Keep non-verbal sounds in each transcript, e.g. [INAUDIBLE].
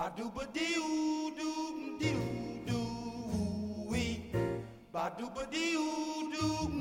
Ba dooba doo doo doo doo wee. Ba dooba doo doo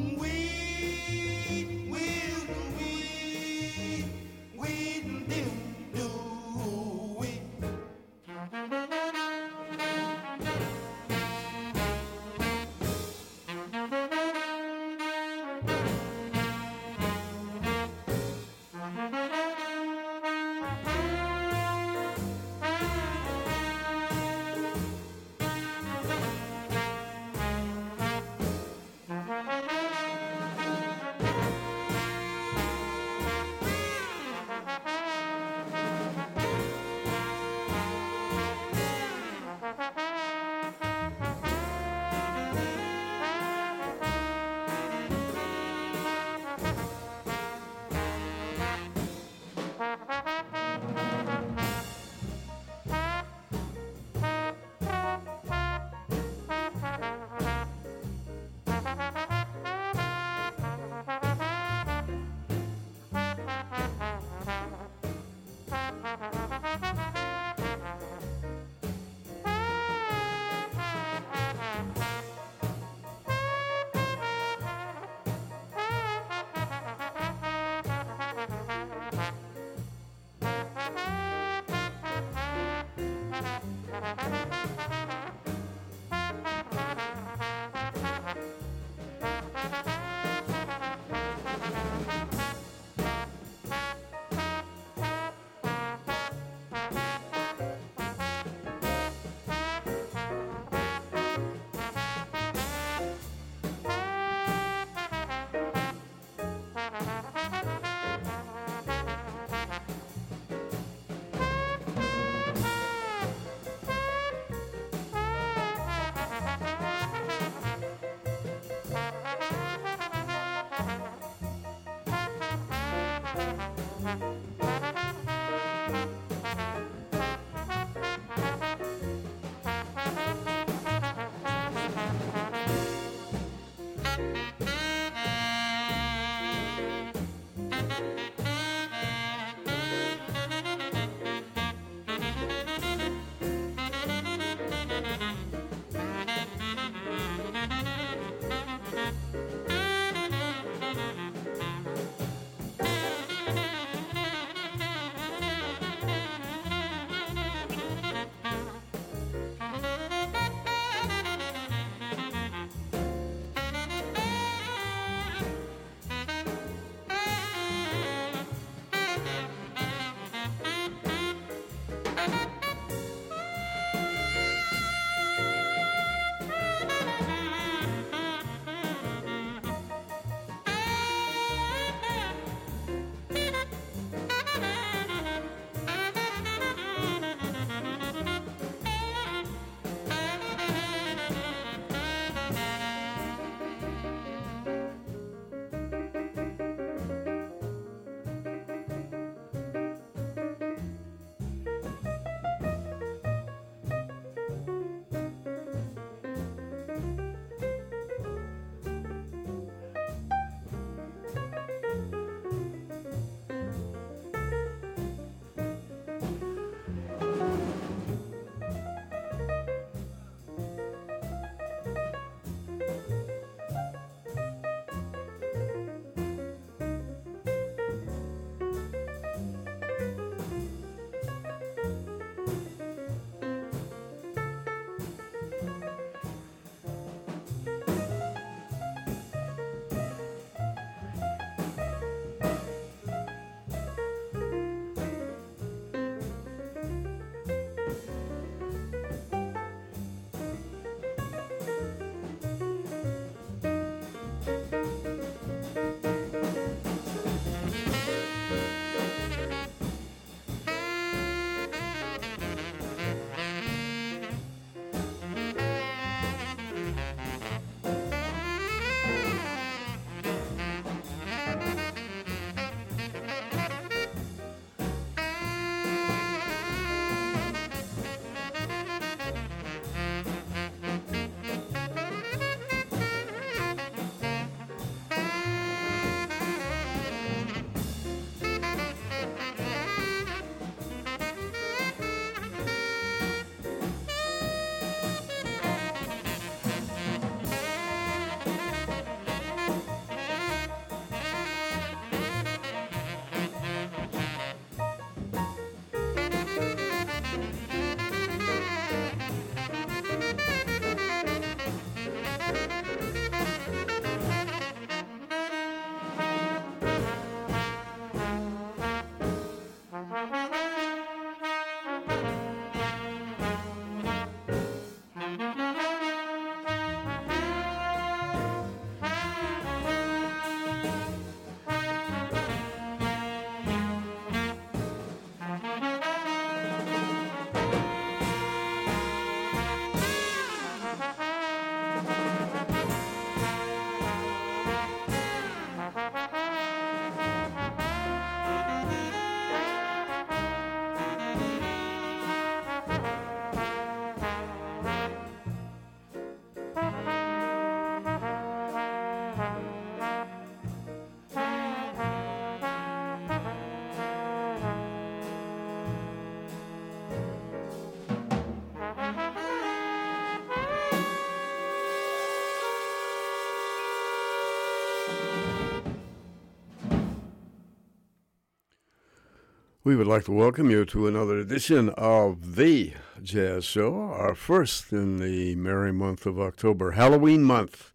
We would like to welcome you to another edition of The Jazz Show, our first in the merry month of October, Halloween month,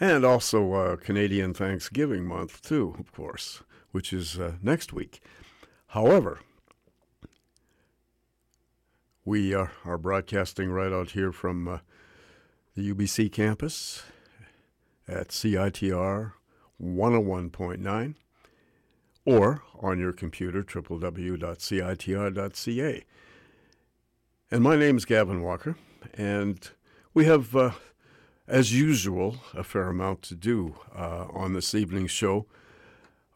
and also uh, Canadian Thanksgiving month, too, of course, which is uh, next week. However, we are, are broadcasting right out here from uh, the UBC campus at CITR 101.9 or on your computer, www.citr.ca. And my name is Gavin Walker, and we have, uh, as usual, a fair amount to do uh, on this evening's show.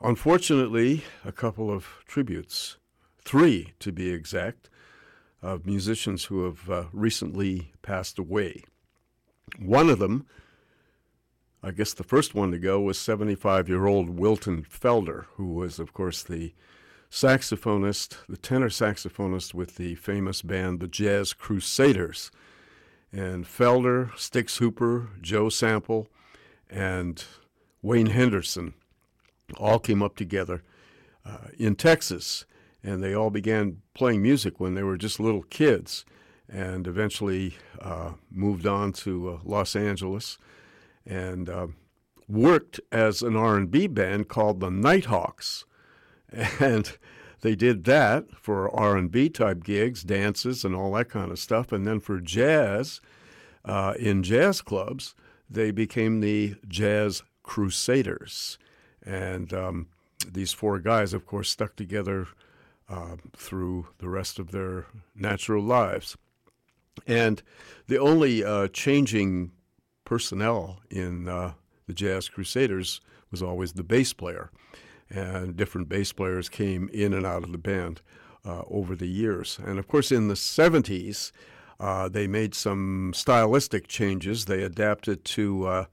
Unfortunately, a couple of tributes, three to be exact, of musicians who have uh, recently passed away. One of them I guess the first one to go was 75 year old Wilton Felder, who was, of course, the saxophonist, the tenor saxophonist with the famous band the Jazz Crusaders. And Felder, Stix Hooper, Joe Sample, and Wayne Henderson all came up together uh, in Texas. And they all began playing music when they were just little kids and eventually uh, moved on to uh, Los Angeles and uh, worked as an R&B band called the Nighthawks, [LAUGHS] and they did that for R&B type gigs, dances, and all that kind of stuff. And then for jazz, uh, in jazz clubs, they became the Jazz Crusaders, and um, these four guys, of course, stuck together uh, through the rest of their natural lives. And the only uh, changing personnel in uh, the Jazz Crusaders was always the bass player, and different bass players came in and out of the band uh, over the years. And of course, in the 70s, uh, they made some stylistic changes. They adapted to uh,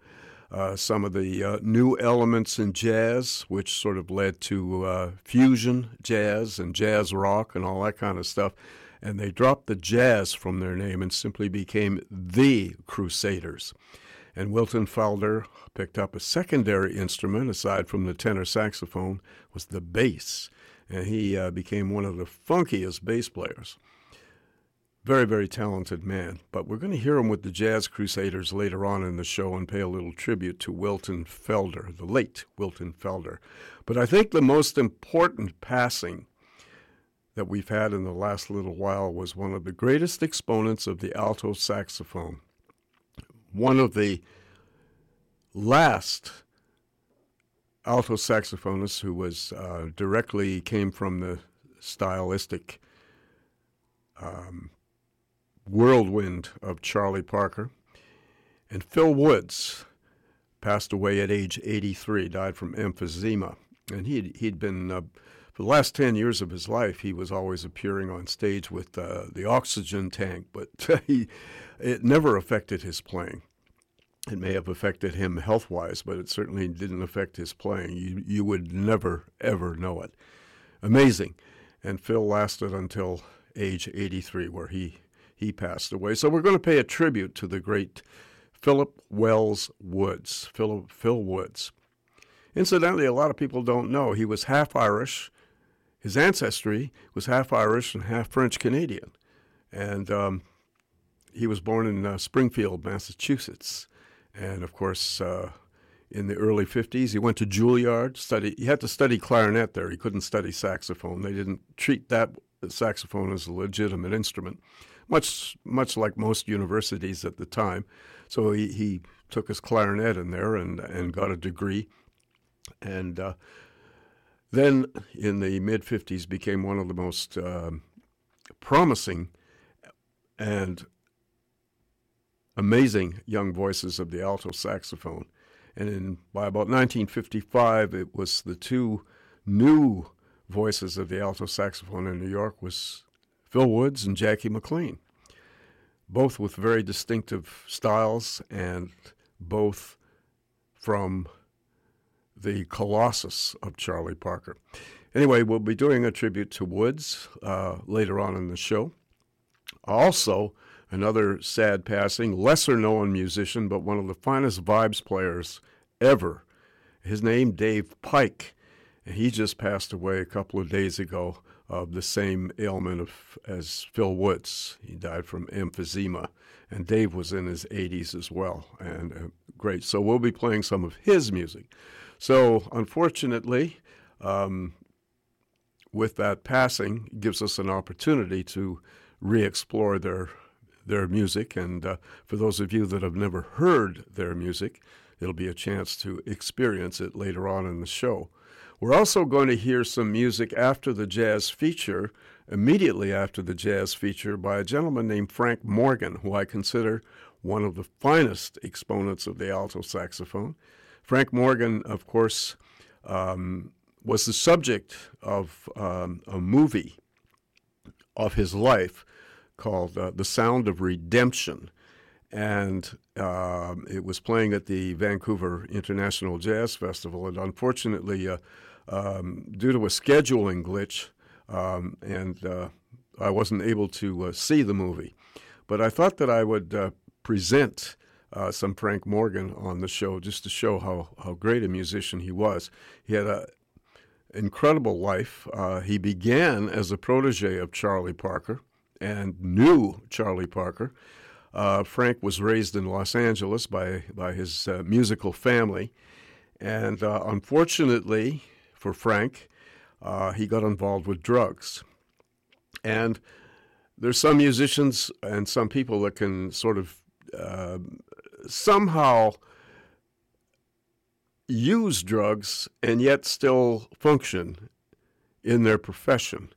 uh, some of the uh, new elements in jazz, which sort of led to fusion jazz and jazz rock and all that kind of stuff and they dropped the jazz from their name and simply became the Crusaders. And Wilton Felder picked up a secondary instrument aside from the tenor saxophone was the bass, and he uh, became one of the funkiest bass players. Very, very talented man. But we're going to hear him with the Jazz Crusaders later on in the show and pay a little tribute to Wilton Felder, the late Wilton Felder. But I think the most important passing that we've had in the last little while was one of the greatest exponents of the alto saxophone one of the last alto saxophonists who was uh, directly came from the stylistic um, whirlwind of Charlie Parker. And Phil Woods passed away at age 83, died from emphysema. And he'd, he'd been, uh, for the last 10 years of his life, he was always appearing on stage with uh, the oxygen tank, but [LAUGHS] he, it never affected his playing it may have affected him health wise, but it certainly didn't affect his playing. You, you would never, ever know it. Amazing. And Phil lasted until age 83, where he, he passed away. So we're going to pay a tribute to the great Philip Wells Woods, Phil, Phil Woods. Incidentally, a lot of people don't know he was half Irish. His ancestry was half Irish and half French Canadian. And um, he was born in uh, Springfield, Massachusetts. And of course, uh, in the early 50s, he went to Juilliard, study. He had to study clarinet there. He couldn't study saxophone. They didn't treat that saxophone as a legitimate instrument, much much like most universities at the time. So he, he took his clarinet in there and and got a degree, and uh, then in the mid 50s became one of the most um, promising and amazing young voices of the alto saxophone. And in, by about 1955, it was the two new voices of the alto saxophone in New York was Phil Woods and Jackie McLean, both with very distinctive styles and both from the colossus of Charlie Parker. Anyway, we'll be doing a tribute to Woods uh, later on in the show. Also, another sad passing, lesser known musician, but one of the finest vibes players ever. His name, Dave Pike. He just passed away a couple of days ago, of the same ailment of, as Phil Woods. He died from emphysema, and Dave was in his 80s as well, and uh, great. So we'll be playing some of his music. So unfortunately, um, with that passing, gives us an opportunity to re-explore their their music. And uh, for those of you that have never heard their music, it'll be a chance to experience it later on in the show. We're also going to hear some music after the jazz feature, immediately after the jazz feature, by a gentleman named Frank Morgan, who I consider one of the finest exponents of the alto saxophone. Frank Morgan, of course, um, was the subject of um, a movie of his life called uh, The Sound of Redemption. And uh, it was playing at the Vancouver International Jazz Festival. And unfortunately, uh, um, due to a scheduling glitch, um, and uh, I wasn't able to uh, see the movie. But I thought that I would uh, present some Frank Morgan on the show just to show how, how great a musician he was. He had an incredible life. Uh, he began as a protege of Charlie Parker and knew Charlie Parker. Uh, Frank was raised in Los Angeles by, by his musical family. And unfortunately, for Frank. Uh, he got involved with drugs. And there's some musicians and some people that can sort of uh, somehow use drugs and yet still function in their profession.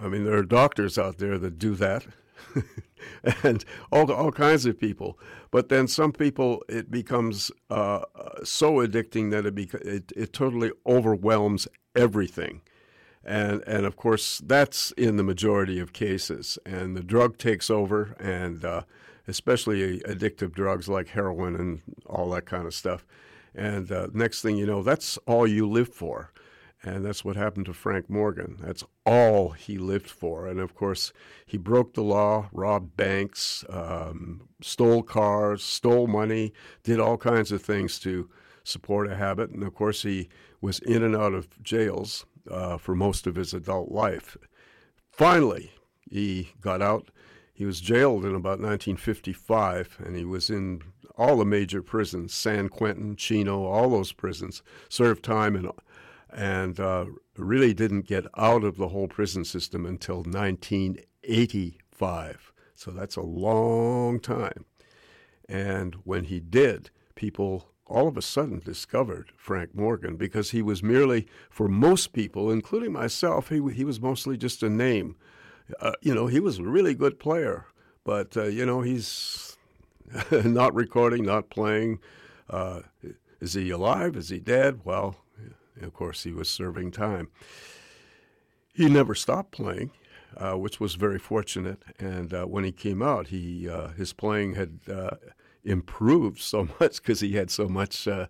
I mean, there are doctors out there that do that. [LAUGHS] and all all kinds of people. But then some people, it becomes uh, so addicting that it, beca- it it totally overwhelms everything. And, and of course, that's in the majority of cases. And the drug takes over, and uh, especially addictive drugs like heroin and all that kind of stuff. And uh, next thing you know, that's all you live for. And that's what happened to Frank Morgan. That's all he lived for. And of course, he broke the law, robbed banks, um, stole cars, stole money, did all kinds of things to support a habit. And of course, he was in and out of jails uh, for most of his adult life. Finally, he got out. He was jailed in about 1955, and he was in all the major prisons San Quentin, Chino, all those prisons, served time in and uh, really didn't get out of the whole prison system until 1985. So that's a long time. And when he did, people all of a sudden discovered Frank Morgan because he was merely, for most people, including myself, he, he was mostly just a name. Uh, you know, he was a really good player, but, uh, you know, he's [LAUGHS] not recording, not playing. Uh, is he alive? Is he dead? Well, of course, he was serving time. He never stopped playing, uh, which was very fortunate. And uh, when he came out, he uh, his playing had uh, improved [LAUGHS] so much because he had so much uh,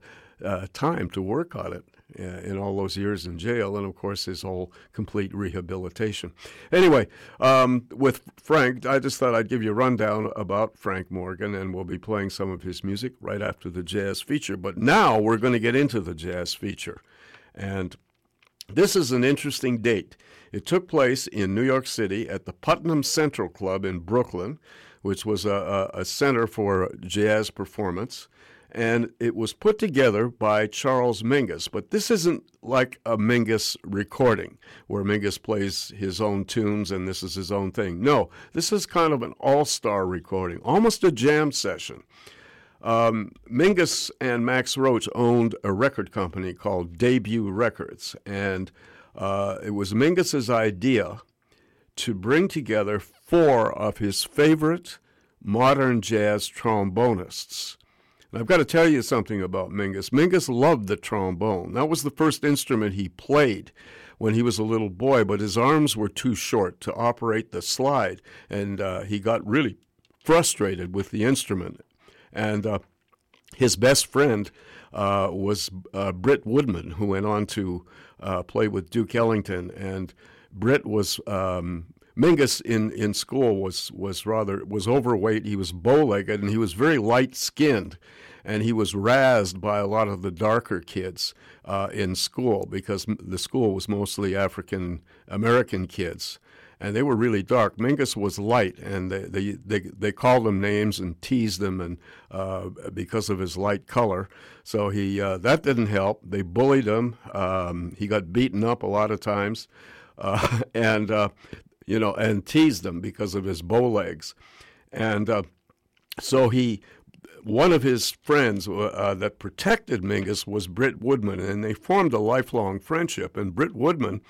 time to work on it in all those years in jail, and of course his whole complete rehabilitation. Anyway, um, with Frank, I just thought I'd give you a rundown about Frank Morgan, and we'll be playing some of his music right after the jazz feature. But now we're going to get into the jazz feature. And this is an interesting date. It took place in New York City at the Putnam Central Club in Brooklyn, which was a, a, center for jazz performance. And it was put together by Charles Mingus. But this isn't like a Mingus recording where Mingus plays his own tunes and this is his own thing. No, this is kind of an all star recording, almost a jam session. Um, Mingus and Max Roach owned a record company called Debut Records, and uh, it was Mingus's idea to bring together four of his favorite modern jazz trombonists. And I've got to tell you something about Mingus. Mingus loved the trombone. That was the first instrument he played when he was a little boy, but his arms were too short to operate the slide, and uh, he got really frustrated with the instrument. And uh, his best friend uh, was uh, Britt Woodman, who went on to uh, play with Duke Ellington. And Britt was um, Mingus in, in school was was rather was overweight. He was bow-legged and he was very light-skinned, and he was razzed by a lot of the darker kids uh, in school because the school was mostly African American kids, and they were really dark. Mingus was light, and they they they, they called him names and teased him, and uh, because of his light color. So he uh, that didn't help. They bullied him. Um, he got beaten up a lot of times, uh, [LAUGHS] and uh, you know, and teased him because of his bow legs, and uh, so he. One of his friends uh, that protected Mingus was Britt Woodman, and they formed a lifelong friendship. And Britt Woodman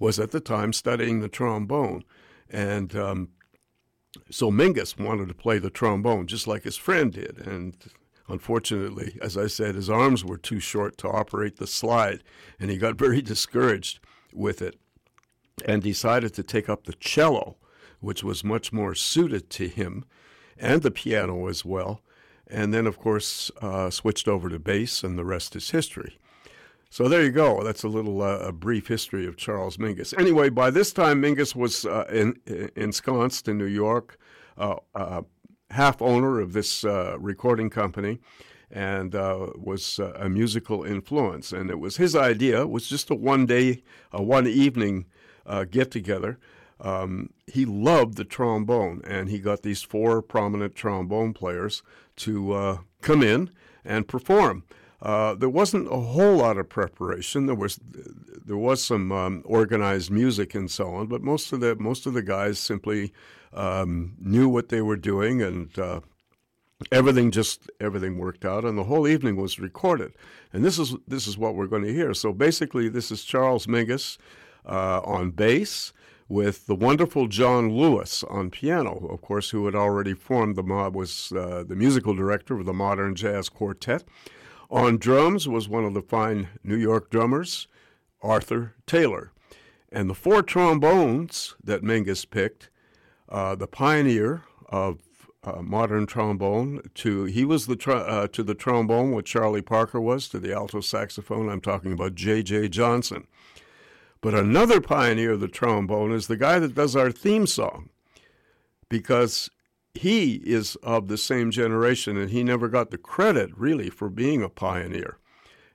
was at the time studying the trombone. And um, so Mingus wanted to play the trombone just like his friend did. And unfortunately, as I said, his arms were too short to operate the slide, and he got [LAUGHS] very discouraged with it and decided to take up the cello, which was much more suited to him, and the piano as well. And then, of course, uh, switched over to bass, and the rest is history. So there you go. That's a little uh, a brief history of Charles Mingus. Anyway, by this time, Mingus was uh, in, in, ensconced in New York, uh, uh half owner of this uh, recording company, and uh, was a musical influence. And it was his idea. It was just a one day, a one evening get together. Um, he loved the trombone, and he got these four prominent trombone players to come in and perform. Uh, there wasn't a whole lot of preparation. There was there was some um, organized music and so on, but most of the most of the guys simply um, knew what they were doing, and uh, everything just everything worked out, and the whole evening was recorded. And this is this is what we're going to hear. So basically, this is Charles Mingus uh, on bass with the wonderful John Lewis on piano, of course, who had already formed the mob was uh, the musical director of the Modern Jazz Quartet. On drums was one of the fine New York drummers, Arthur Taylor. And the four trombones that Mingus picked, uh, the pioneer of uh, modern trombone, to he was the tr- uh, to the trombone what Charlie Parker was to the alto saxophone. I'm talking about J.J. Johnson. But another pioneer of the trombone is the guy that does our theme song, because he is of the same generation and he never got the credit really for being a pioneer.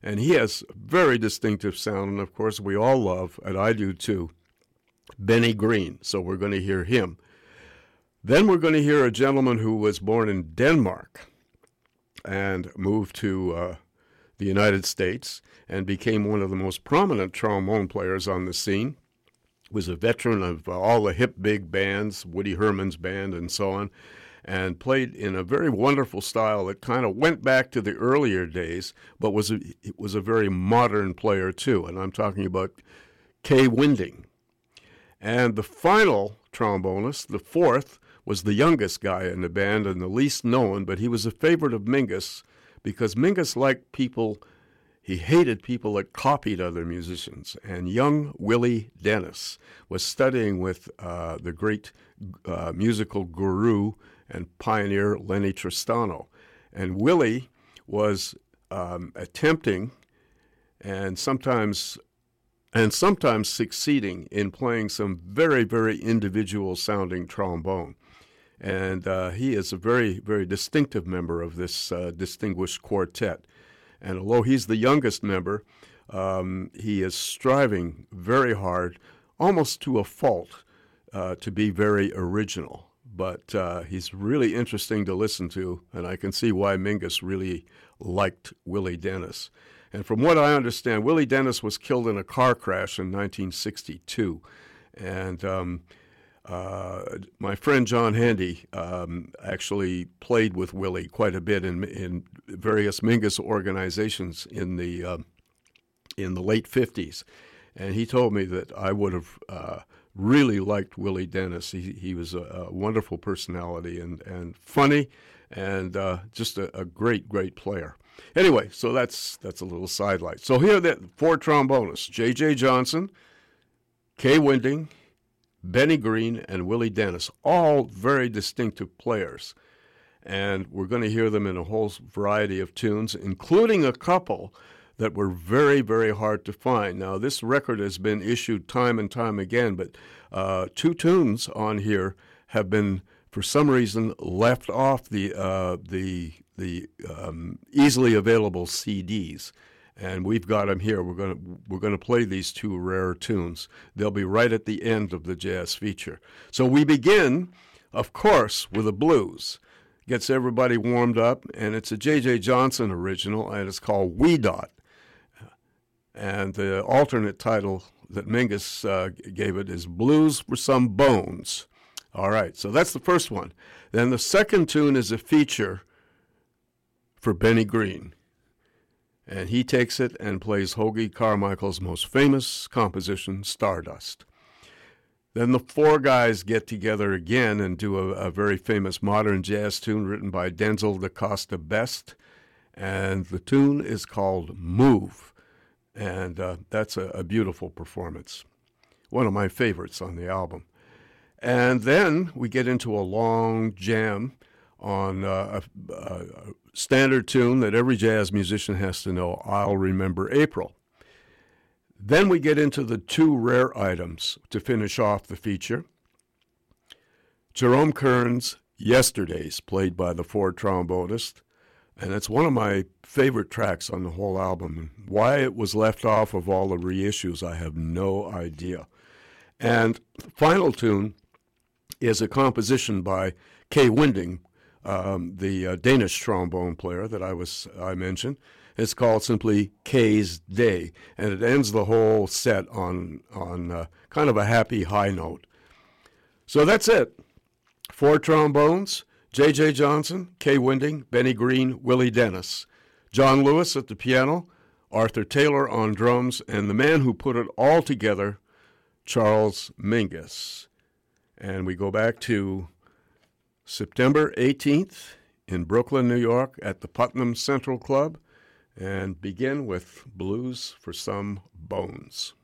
And he has a very distinctive sound, and of course, we all love, and I do too, Bennie Green. So we're going to hear him. Then we're going to hear a gentleman who was born in Denmark and moved to uh, the United States and became one of the most prominent trombone players on the scene was a veteran of all the hip big bands, Woody Herman's band, and so on, and played in a very wonderful style that kind of went back to the earlier days, but was a, was a very modern player too. And I'm talking about Kai Winding. And the final trombonist, the fourth, was the youngest guy in the band and the least known, but he was a favorite of Mingus because Mingus liked people he hated people that copied other musicians. And young Willie Dennis was studying with uh, the great uh, musical guru and pioneer Lennie Tristano. And Willie was um, attempting and sometimes and sometimes succeeding in playing some very, very individual sounding trombone. And uh, he is a very, very distinctive member of this uh, distinguished quartet. And although he's the youngest member, um, he is striving very hard, almost to a fault, uh, to be very original. But uh, he's really interesting to listen to, and I can see why Mingus really liked Willie Dennis. And from what I understand, Willie Dennis was killed in a car crash in 1962. And um, my friend John Handy um, actually played with Willie quite a bit in, in various Mingus organizations in the uh, in the late '50s, and he told me that I would have uh, really liked Willie Dennis. He he was a, a wonderful personality and and funny, and uh, just a, a, great great player. Anyway, so that's that's a little sidelight. So here the four trombonists: J.J. Johnson, Kai Winding. Bennie Green, and Willie Dennis, all very distinctive players. And we're going to hear them in a whole variety of tunes, including a couple that were very, very hard to find. Now, this record has been issued time and time again, but uh, two tunes on here have been, for some reason, left off the uh, the the um, easily available CDs, and we've got them here. We're gonna we're gonna play these two rare tunes. They'll be right at the end of the jazz feature. So we begin, of course, with a blues. Gets everybody warmed up, and it's a J.J. Johnson original, and it's called Wee Dot. And the alternate title that Mingus uh, gave it is Blues for Some Bones. All right, so that's the first one. Then the second tune is a feature for Bennie Green. And he takes it and plays Hoagy Carmichael's most famous composition, Stardust. Then the four guys get together again and do a, a very famous modern jazz tune written by Denzil DaCosta Best. And the tune is called Move. And uh, that's a, a beautiful performance. One of my favorites on the album. And then we get into a long jam on uh, a, a, standard tune that every jazz musician has to know I'll Remember April. Then we get into the two rare items to finish off the feature. Jerome Kern's Yesterdays, played by the four trombonists, and it's one of my favorite tracks on the whole album. Why it was left off of all the reissues, I have no idea. And final tune is a composition by Kai Winding, um, the uh, Danish trombone player that I was I mentioned. It's called simply Kai's Day, and it ends the whole set on on uh, kind of a happy high note. So that's it. Four trombones, J.J. Johnson, Kai Winding, Bennie Green, Willie Dennis, John Lewis at the piano, Arthur Taylor on drums, and the man who put it all together, Charles Mingus. And we go back to September 18th in Brooklyn, New York at the Putnam Central Club and begin with Blues for Some Bones.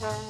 Bye.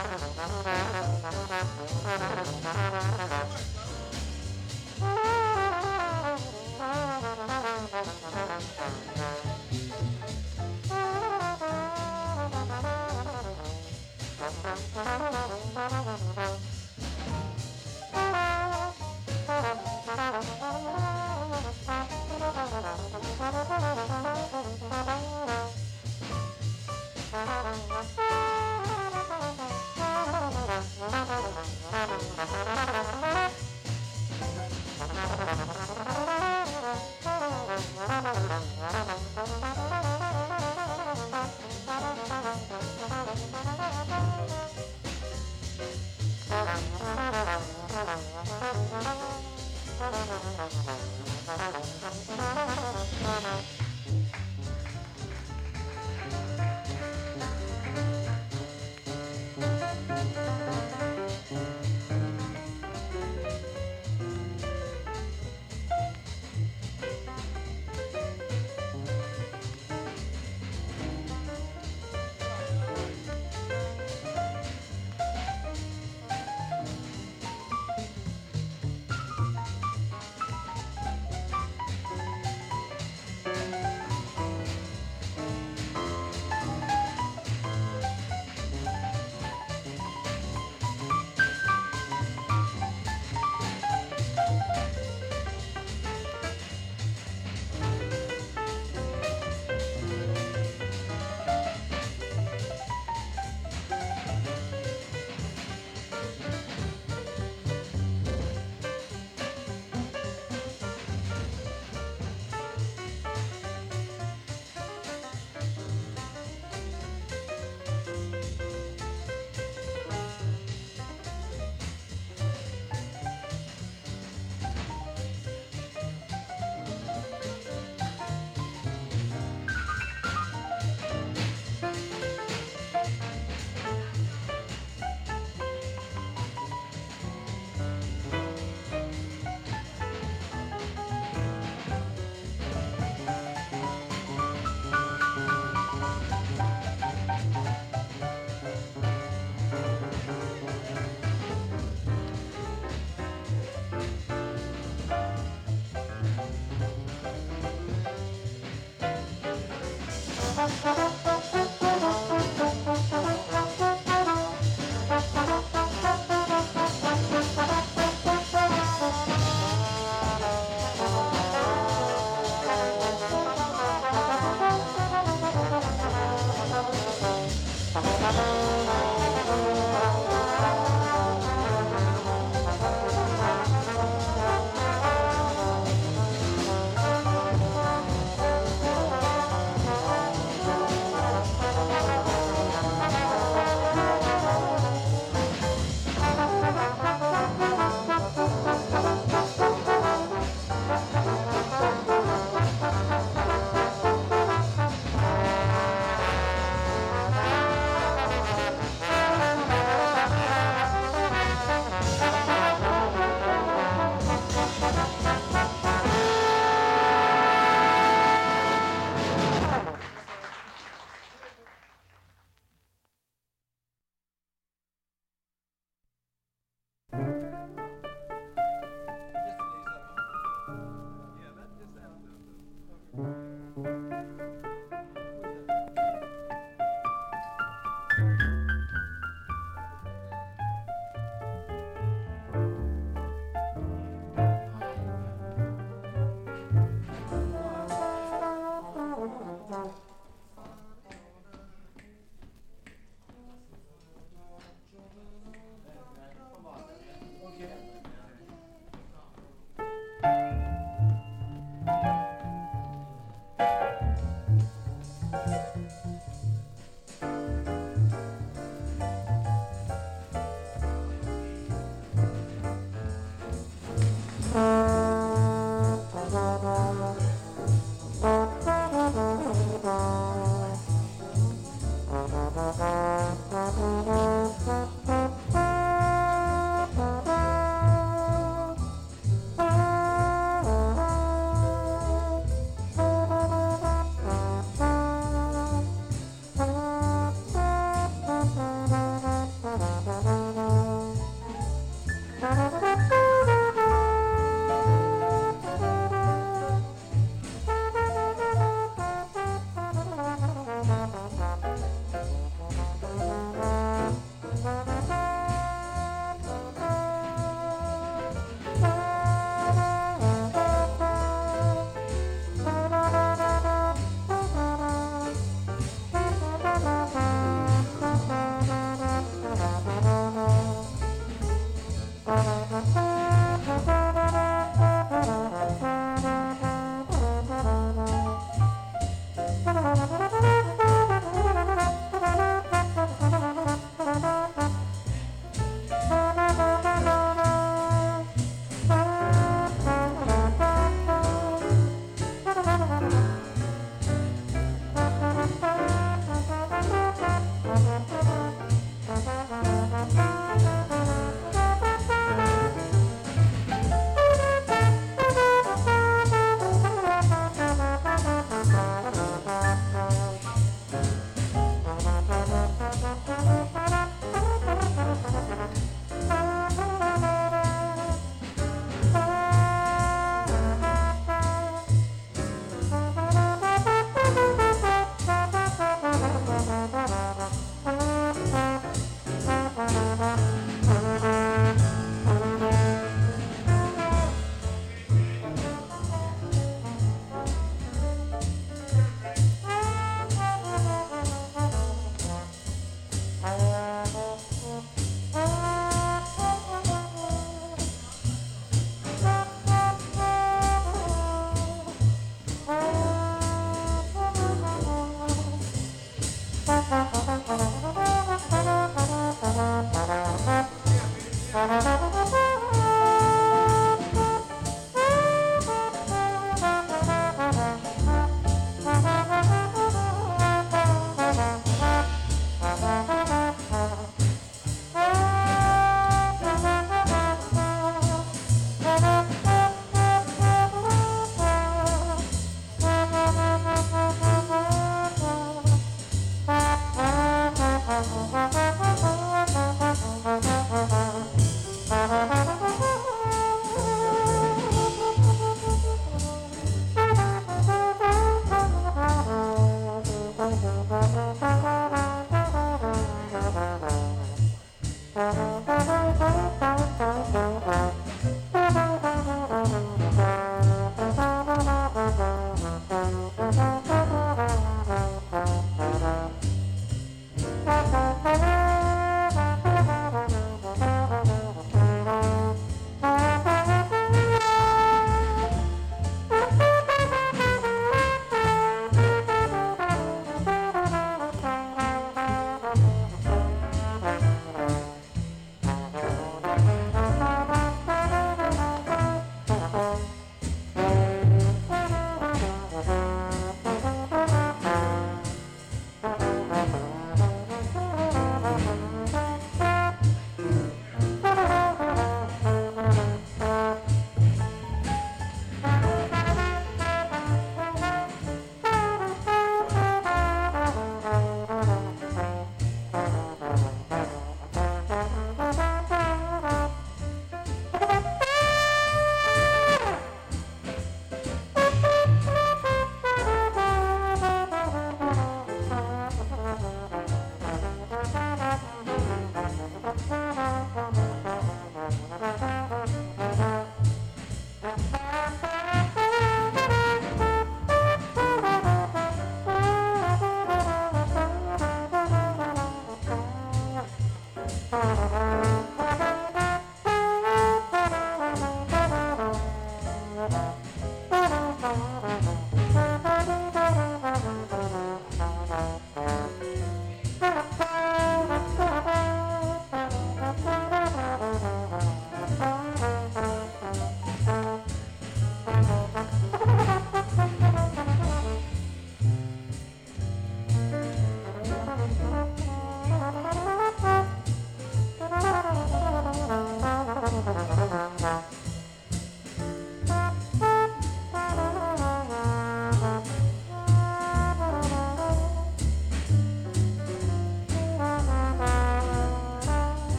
Thank you.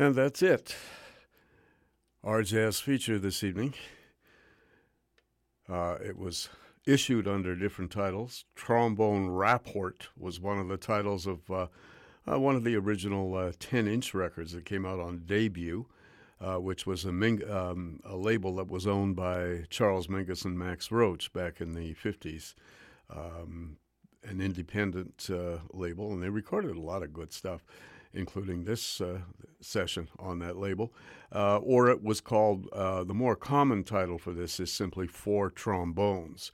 And that's it. Our jazz feature this evening. Uh, it was issued under different titles. Trombone Rapport was one of the titles of uh, uh, one of the original 10 inch records that came out on debut. Uh, which was a, Ming- um, a, label that was owned by Charles Mingus and Max Roach back in the 50s. Um, an independent uh, label, and they recorded a lot of good stuff, including this uh, session on that label. Uh, or it was called, uh, the more common title for this is simply Four Trombones.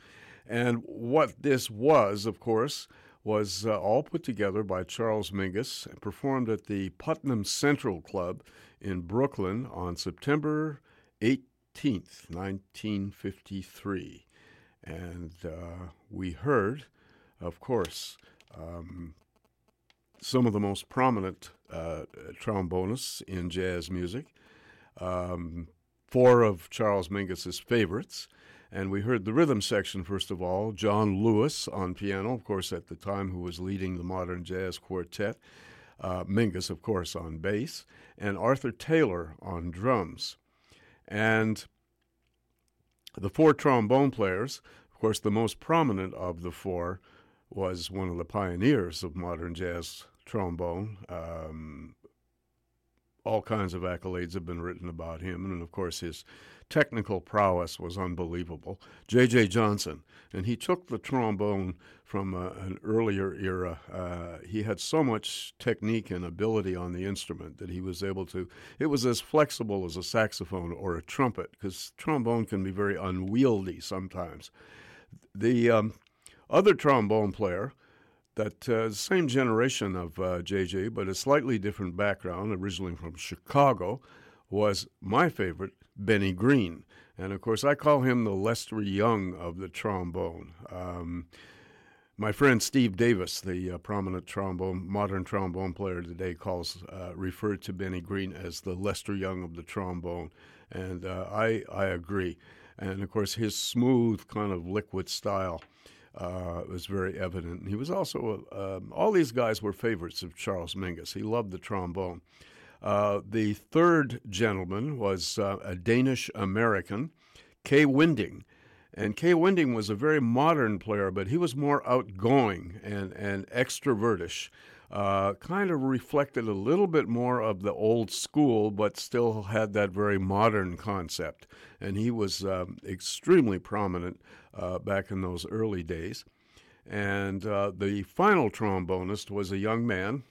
And what this was, of course, was uh, all put together by Charles Mingus and performed at the Putnam Central Club in Brooklyn on September 18th, 1953. And uh, we heard, of course, um, some of the most prominent uh, trombonists in jazz music, um, four of Charles Mingus's favorites. And we heard the rhythm section, first of all. John Lewis on piano, of course, at the time, who was leading the modern jazz quartet. Uh, Mingus, of course, on bass. And Arthur Taylor on drums. And the four trombone players, of course, the most prominent of the four was one of the pioneers of modern jazz trombone. Um, all kinds of accolades have been written about him, and of course, his technical prowess was unbelievable. J.J. Johnson, and he took the trombone from uh, an earlier era. Uh, he had so much technique and ability on the instrument that he was able to. It was as flexible as a saxophone or a trumpet, because trombone can be very unwieldy sometimes. The um, other trombone player that uh, same generation of uh, JJ, but a slightly different background, originally from Chicago, was my favorite, Bennie Green. And of course, I call him the Lester Young of the trombone. Um, my friend Steve Davis, the uh, prominent trombone, modern trombone player today, calls uh, referred to Bennie Green as the Lester Young of the trombone, and uh, I I agree. And of course, his smooth kind of liquid style uh, was very evident. He was also um, all these guys were favorites of Charles Mingus. He loved the trombone. Uh, the third gentleman was uh, a Danish American, Kai Winding. And Kai Winding was a very modern player, but he was more outgoing and, and extrovertish. Uh, kind of reflected a little bit more of the old school, but still had that very modern concept. And he was um, extremely prominent uh, back in those early days. And uh, the final trombonist was a young man,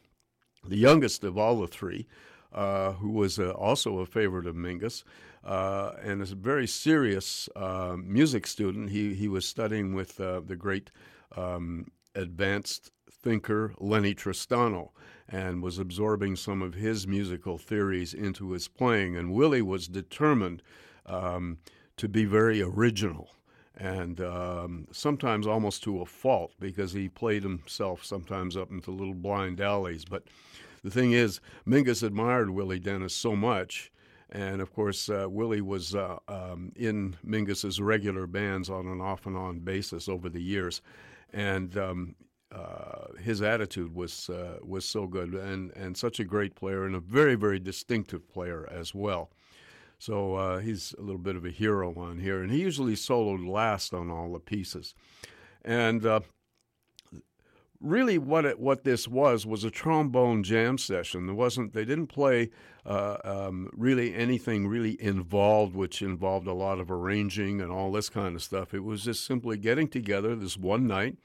the youngest of all the three, uh, who was uh, also a favorite of Mingus, uh, and a very serious music student. He he was studying with the great um, advanced thinker Lennie Tristano, and was absorbing some of his musical theories into his playing. And Willie was determined um, to be very original and um, sometimes almost to a fault because he played himself sometimes up into little blind alleys. But the thing is, Mingus admired Willie Dennis so much. And of course, uh, Willie was uh, um, in Mingus's regular bands on an off and on basis over the years, and um, uh, his attitude was uh, was so good, and and such a great player, and a very very distinctive player as well. So uh, he's a little bit of a hero on here, and he usually soloed last on all the pieces, and uh, really what it, what this was was a trombone jam session. There wasn't they didn't play uh, um, really anything really involved, which involved a lot of arranging and all this kind of stuff. It was just simply getting together this one night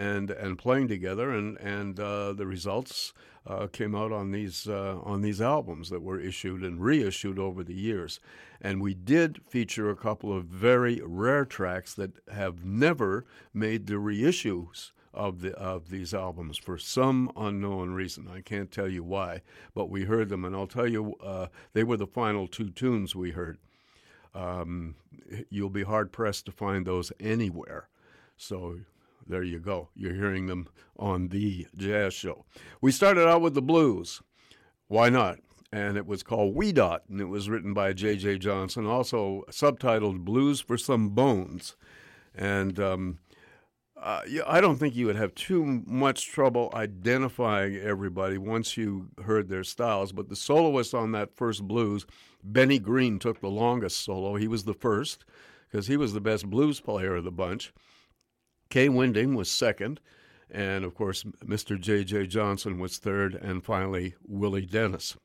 and and playing together, and and uh, the results uh, came out on these uh, on these albums that were issued and reissued over the years. And we did feature a couple of very rare tracks that have never made the reissues of the of these albums for some unknown reason. I can't tell you why, but we heard them, and I'll tell you uh, they were the final two tunes we heard. Um, you'll be hard pressed to find those anywhere. So there you go. You're hearing them on the Jazz Show. We started out with the blues. Why not? And it was called Wee Dot, and it was written by J.J. Johnson, also subtitled Blues for Some Bones. And um, uh, I don't think you would have too much trouble identifying everybody once you heard their styles. But the soloist on that first blues, Bennie Green, took the longest solo. He was the first because he was the best blues player of the bunch. Kai Winding was second. And of course, Mr. J.J. Johnson was third. And finally, Willie Dennis.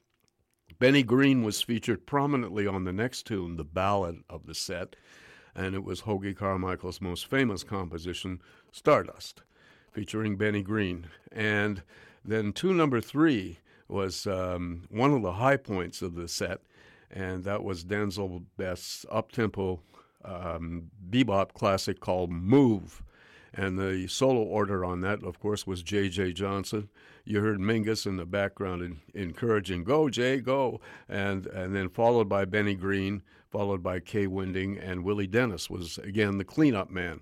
Bennie Green was featured prominently on the next tune, the ballad of the set and it was Hoagy Carmichael's most famous composition, Stardust, featuring Bennie Green. And then tune number three was um, one of the high points of the set, and that was Denzil Best's up-tempo um, bebop classic called Move. And the solo order on that, of course, was J.J. Johnson. You heard Mingus in the background in, encouraging, go, Jay, go. And, and then followed by Bennie Green, followed by Kai Winding, and Willie Dennis was, again, the cleanup man.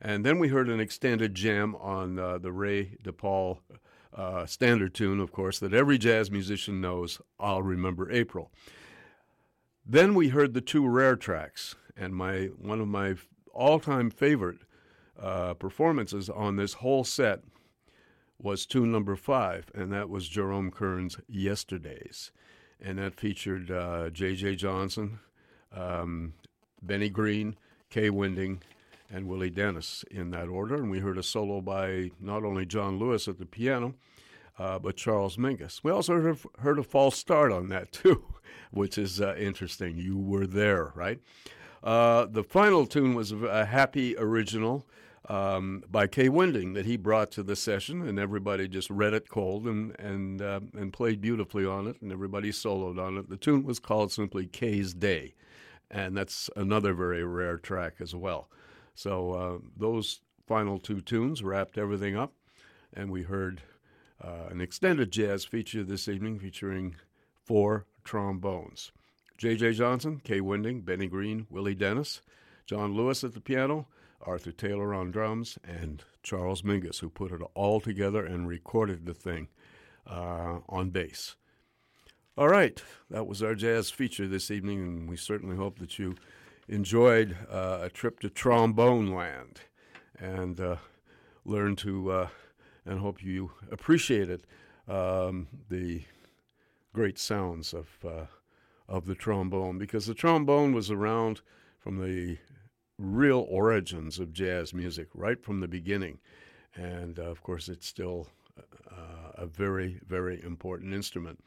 And then we heard an extended jam on uh, the Ray DePaul uh, standard tune, of course, that every jazz musician knows, I'll Remember April. Then we heard the two rare tracks, and my one of my all-time favorite uh, performances on this whole set was tune number five, and that was Jerome Kern's Yesterdays. And that featured J.J. Uh, Johnson, um, Bennie Green, Kai Winding, and Willie Dennis in that order. And we heard a solo by not only John Lewis at the piano, uh, but Charles Mingus. We also heard, heard, a false start on that, [LAUGHS] too, which is uh, interesting. You were there, right? Uh, the final tune was a happy original um, by Kai Winding that he brought to the session, and everybody just read it cold and and uh, and played beautifully on it, and everybody soloed on it. The tune was called simply Kai's Day, and that's another very rare track as well. So uh, those final two tunes wrapped everything up, and we heard uh, an extended jazz feature this evening featuring four trombones. J.J. Johnson, Kai Winding, Bennie Green, Willie Dennis, John Lewis at the piano, Arthur Taylor on drums, and Charles Mingus, who put it all together and recorded the thing uh, on bass. All right, that was our jazz feature this evening, and we certainly hope that you enjoyed uh, a trip to trombone land and uh, learned to, uh, and hope you appreciated um, the great sounds of, uh, of the trombone, because the trombone was around from the real origins of jazz music right from the beginning. And uh, of course, it's still uh, a very, very important instrument.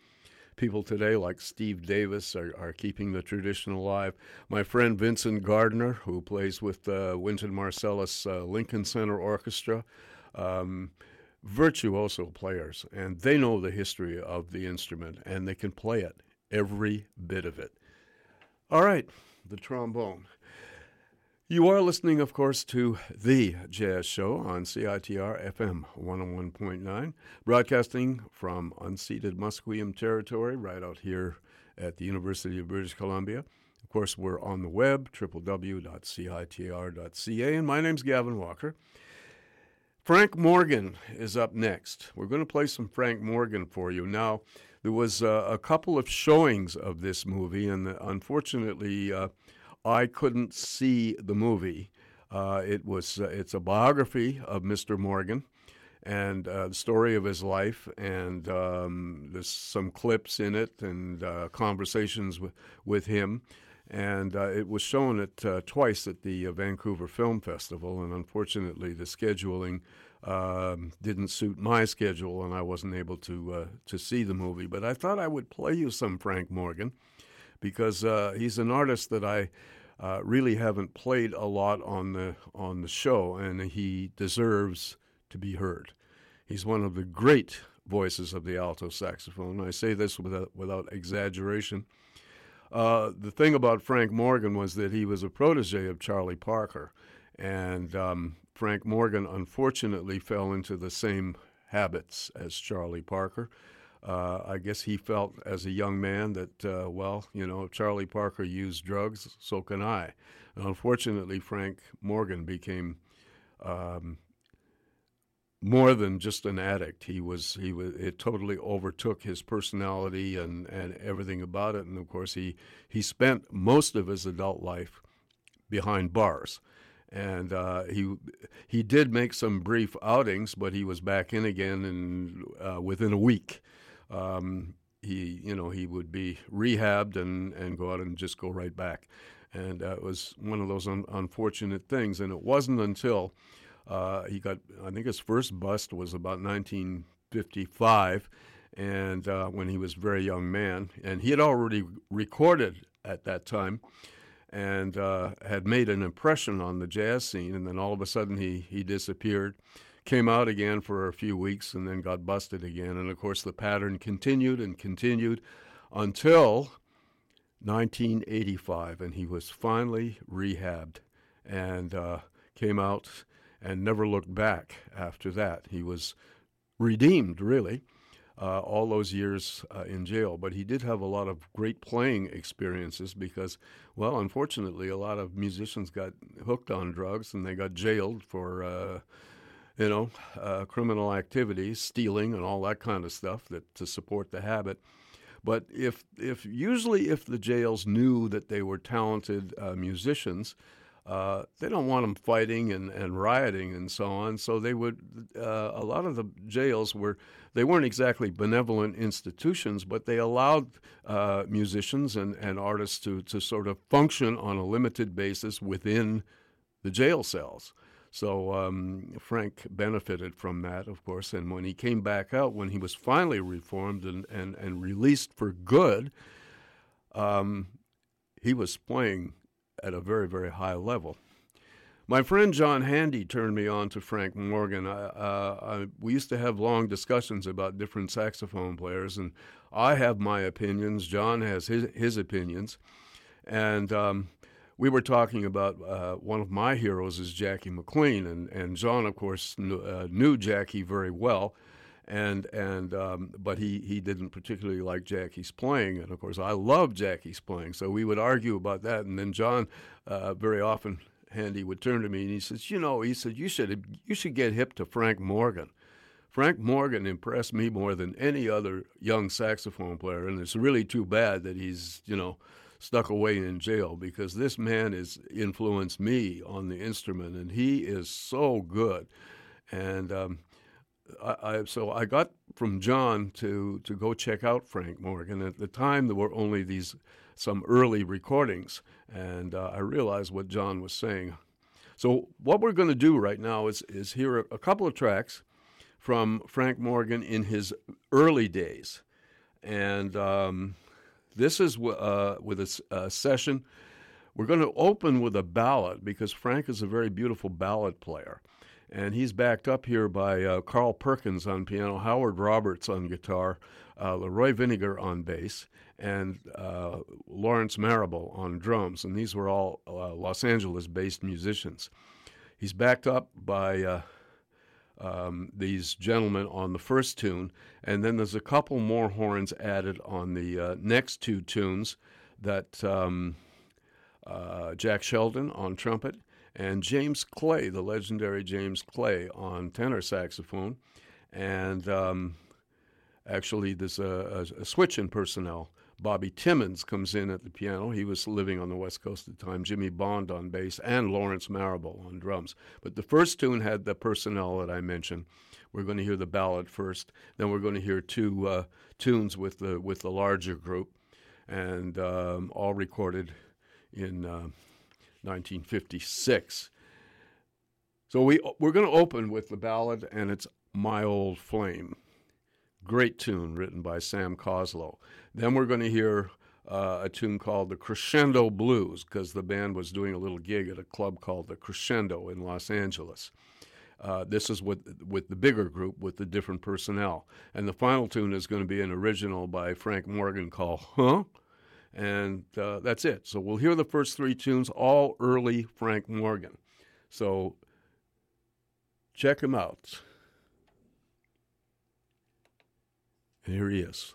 People today, like Steve Davis, are, are keeping the tradition alive. My friend Vincent Gardner, who plays with uh, Wynton Marsalis uh, Lincoln Center Orchestra, um, virtuoso players, and they know the history of the instrument and they can play it, every bit of it. All right, the trombone. You are listening, of course, to The Jazz Show on CITR FM 101.9, broadcasting from unceded Musqueam territory right out here at the University of British Columbia. Of course, we're on the web, www.citr.ca, and my name's Gavin Walker. Frank Morgan is up next. We're going to play some Frank Morgan for you. Now, there was uh, a couple of showings of this movie, and unfortunately, uh, I couldn't see the movie. Uh, it was uh, it's a biography of Mr. Morgan and uh, the story of his life, and um, there's some clips in it and uh, conversations with with him. And uh, it was shown at uh, twice at the Vancouver Film Festival, and unfortunately, the scheduling um, didn't suit my schedule, and I wasn't able to to see the movie. But I thought I would play you some Frank Morgan because uh, he's an artist that I uh, really haven't played a lot on the on the show, and he deserves to be heard. He's one of the great voices of the alto saxophone. I say this without without exaggeration. Uh, the thing about Frank Morgan was that he was a protege of Charlie Parker, and um, Frank Morgan unfortunately fell into the same habits as Charlie Parker. Uh, I guess he felt as a young man that, uh, well, you know, Charlie Parker used drugs, so can I. Unfortunately, Frank Morgan became um, more than just an addict. He was he was it totally overtook his personality and, and everything about it. And of course, he he spent most of his adult life behind bars. and uh, he he did make some brief outings, but he was back in again in uh, within a week. Um, he you know he would be rehabbed and and go out and just go right back, and uh, it was one of those un- unfortunate things. And it wasn't until uh, he got I think his first bust was about 1955, and uh, when he was a very young man, and he had already recorded at that time and uh, had made an impression on the jazz scene. And then all of a sudden he, he disappeared, came out again for a few weeks, and then got busted again. And of course, the pattern continued and continued until 1985, and he was finally rehabbed and uh, came out and never looked back after that. He was redeemed, really uh, all those years uh, in jail. But he did have a lot of great playing experiences because, well, unfortunately, a lot of musicians got hooked on drugs and they got jailed for, uh, you know, uh, criminal activities, stealing, and all that kind of stuff that to support the habit. But if if usually if the jails knew that they were talented uh, musicians, uh, they don't want them fighting and, and rioting and so on. So they would, uh, a lot of the jails were, they weren't exactly benevolent institutions, but they allowed uh, musicians and, and artists to, to sort of function on a limited basis within the jail cells. So um, Frank benefited from that, of course. And when he came back out, when he was finally reformed and, and, and released for good, um, he was playing at a very, very high level. My friend John Handy turned me on to Frank Morgan. I, uh, I, we used to have long discussions about different saxophone players, and I have my opinions. John has his, his opinions. And um, we were talking about uh, one of my heroes is Jackie McLean, and, and John, of course, knew, uh, knew Jackie very well and and um, but he he didn't particularly like Jackie's playing, and of course I love Jackie's playing. So we would argue about that, and then John uh, very often Handy would turn to me and he says, you know, he said you should you should get hip to Frank Morgan. Frank Morgan impressed me more than any other young saxophone player, and it's really too bad that he's you know stuck away in jail because this man has influenced me on the instrument, and he is so good. And um, I, I, so I got from John to to go check out Frank Morgan. At the time, there were only these some early recordings, and uh, I realized what John was saying. So what we're going to do right now is is hear a, couple of tracks from Frank Morgan in his early days, and um, this is uh, with a, a session. We're going to open with a ballad because Frank is a very beautiful ballad player and he's backed up here by uh, Carl Perkins on piano, Howard Roberts on guitar, uh, Leroy Vinnegar on bass, and uh, Lawrence Marable on drums. And these were all uh, Los Angeles based musicians. He's backed up by uh, um, these gentlemen on the first tune, and then there's a couple more horns added on the uh, next two tunes that um, Jack Sheldon on trumpet and James Clay, the legendary James Clay, on tenor saxophone. And um, actually, there's a, a, a, switch in personnel. Bobby Timmons comes in at the piano. He was living on the West Coast at the time. Jimmy Bond on bass and Lawrence Marable on drums. But the first tune had the personnel that I mentioned. We're going to hear the ballad first. Then we're going to hear two uh, tunes with the with the larger group, and um, all recorded in. Uh, 1956. So we, we're going to open with the ballad, and it's My Old Flame. Great tune written by Sam Coslow. Then we're going to hear uh, a tune called the Crescendo Blues because the band was doing a little gig at a club called the Crescendo in Los Angeles. Uh, this is with with the bigger group with the different personnel, and the final tune is going to be an original by Frank Morgan called "Huh," And uh, that's it. So we'll hear the first three tunes, all early Frank Morgan. So check him out. And here he is.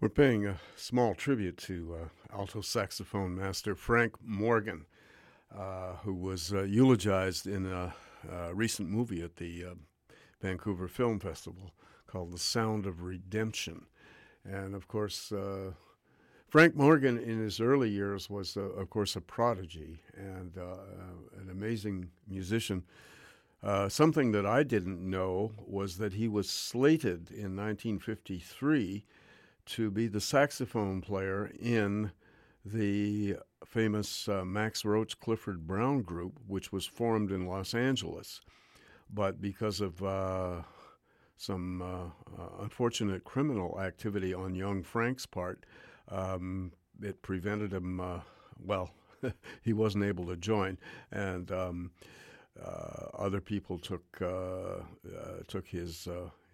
We're paying a small tribute to uh, alto saxophone master Frank Morgan, uh, who was uh, eulogized in a, a, recent movie at the uh, Vancouver Film Festival called The Sound of Redemption. And of course, uh, Frank Morgan in his early years was, uh, of course, a prodigy and an amazing musician. something that I didn't know was that he was slated in 1953 to be the saxophone player in the famous uh, Max Roach Clifford Brown group, which was formed in Los Angeles. But because of uh, some uh, uh unfortunate criminal activity on young Frank's part, um, it prevented him, uh, well, [LAUGHS] he wasn't able to join. And um, uh, other people took, took his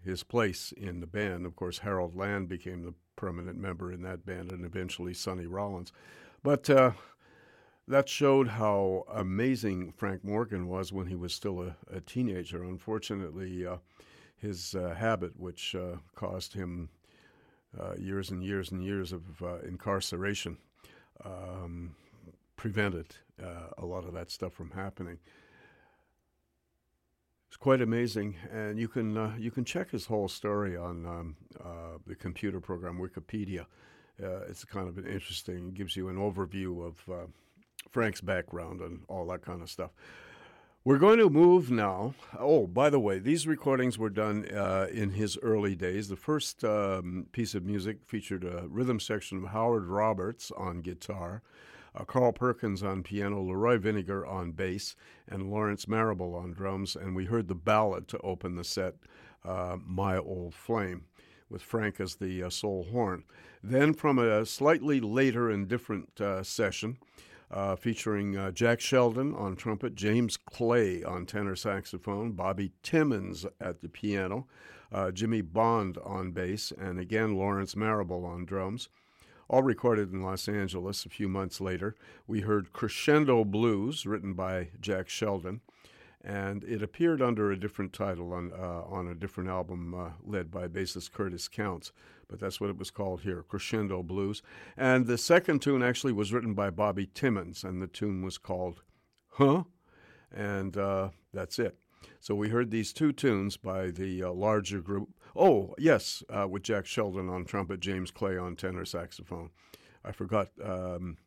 his place in the band. Of course, Harold Land became the permanent member in that band, and eventually Sonny Rollins. But uh, that showed how amazing Frank Morgan was when he was still a, a teenager. Unfortunately, uh, his uh, habit, which uh, caused him uh, years and years and years of uh, incarceration, um, prevented a lot of that stuff from happening. It's quite amazing, and you can uh, you can check his whole story on um, uh, the computer program Wikipedia. Uh, it's kind of an interesting, gives you an overview of uh, Frank's background and all that kind of stuff. We're going to move now. Oh, by the way, these recordings were done uh, in his early days. The first um, piece of music featured a rhythm section of Howard Roberts on guitar uh, Carl Perkins on piano, Leroy Vinnegar on bass, and Lawrence Marable on drums. And we heard the ballad to open the set, uh, My Old Flame, with Frank as the uh, sole horn. Then, from a slightly later and different uh, session, uh, featuring uh, Jack Sheldon on trumpet, James Clay on tenor saxophone, Bobby Timmons at the piano, uh, Jimmy Bond on bass, and again Lawrence Marable on drums all recorded in Los Angeles a few months later. We heard Crescendo Blues, written by Jack Sheldon, and it appeared under a different title on, uh, on a different album uh, led by bassist Curtis Counce, but that's what it was called here, Crescendo Blues. And the second tune actually was written by Bobby Timmons, and the tune was called Huh? And uh, that's it. So we heard these two tunes by the uh, larger group. Oh, yes, uh, with Jack Sheldon on trumpet, James Clay on tenor saxophone. I forgot. Um,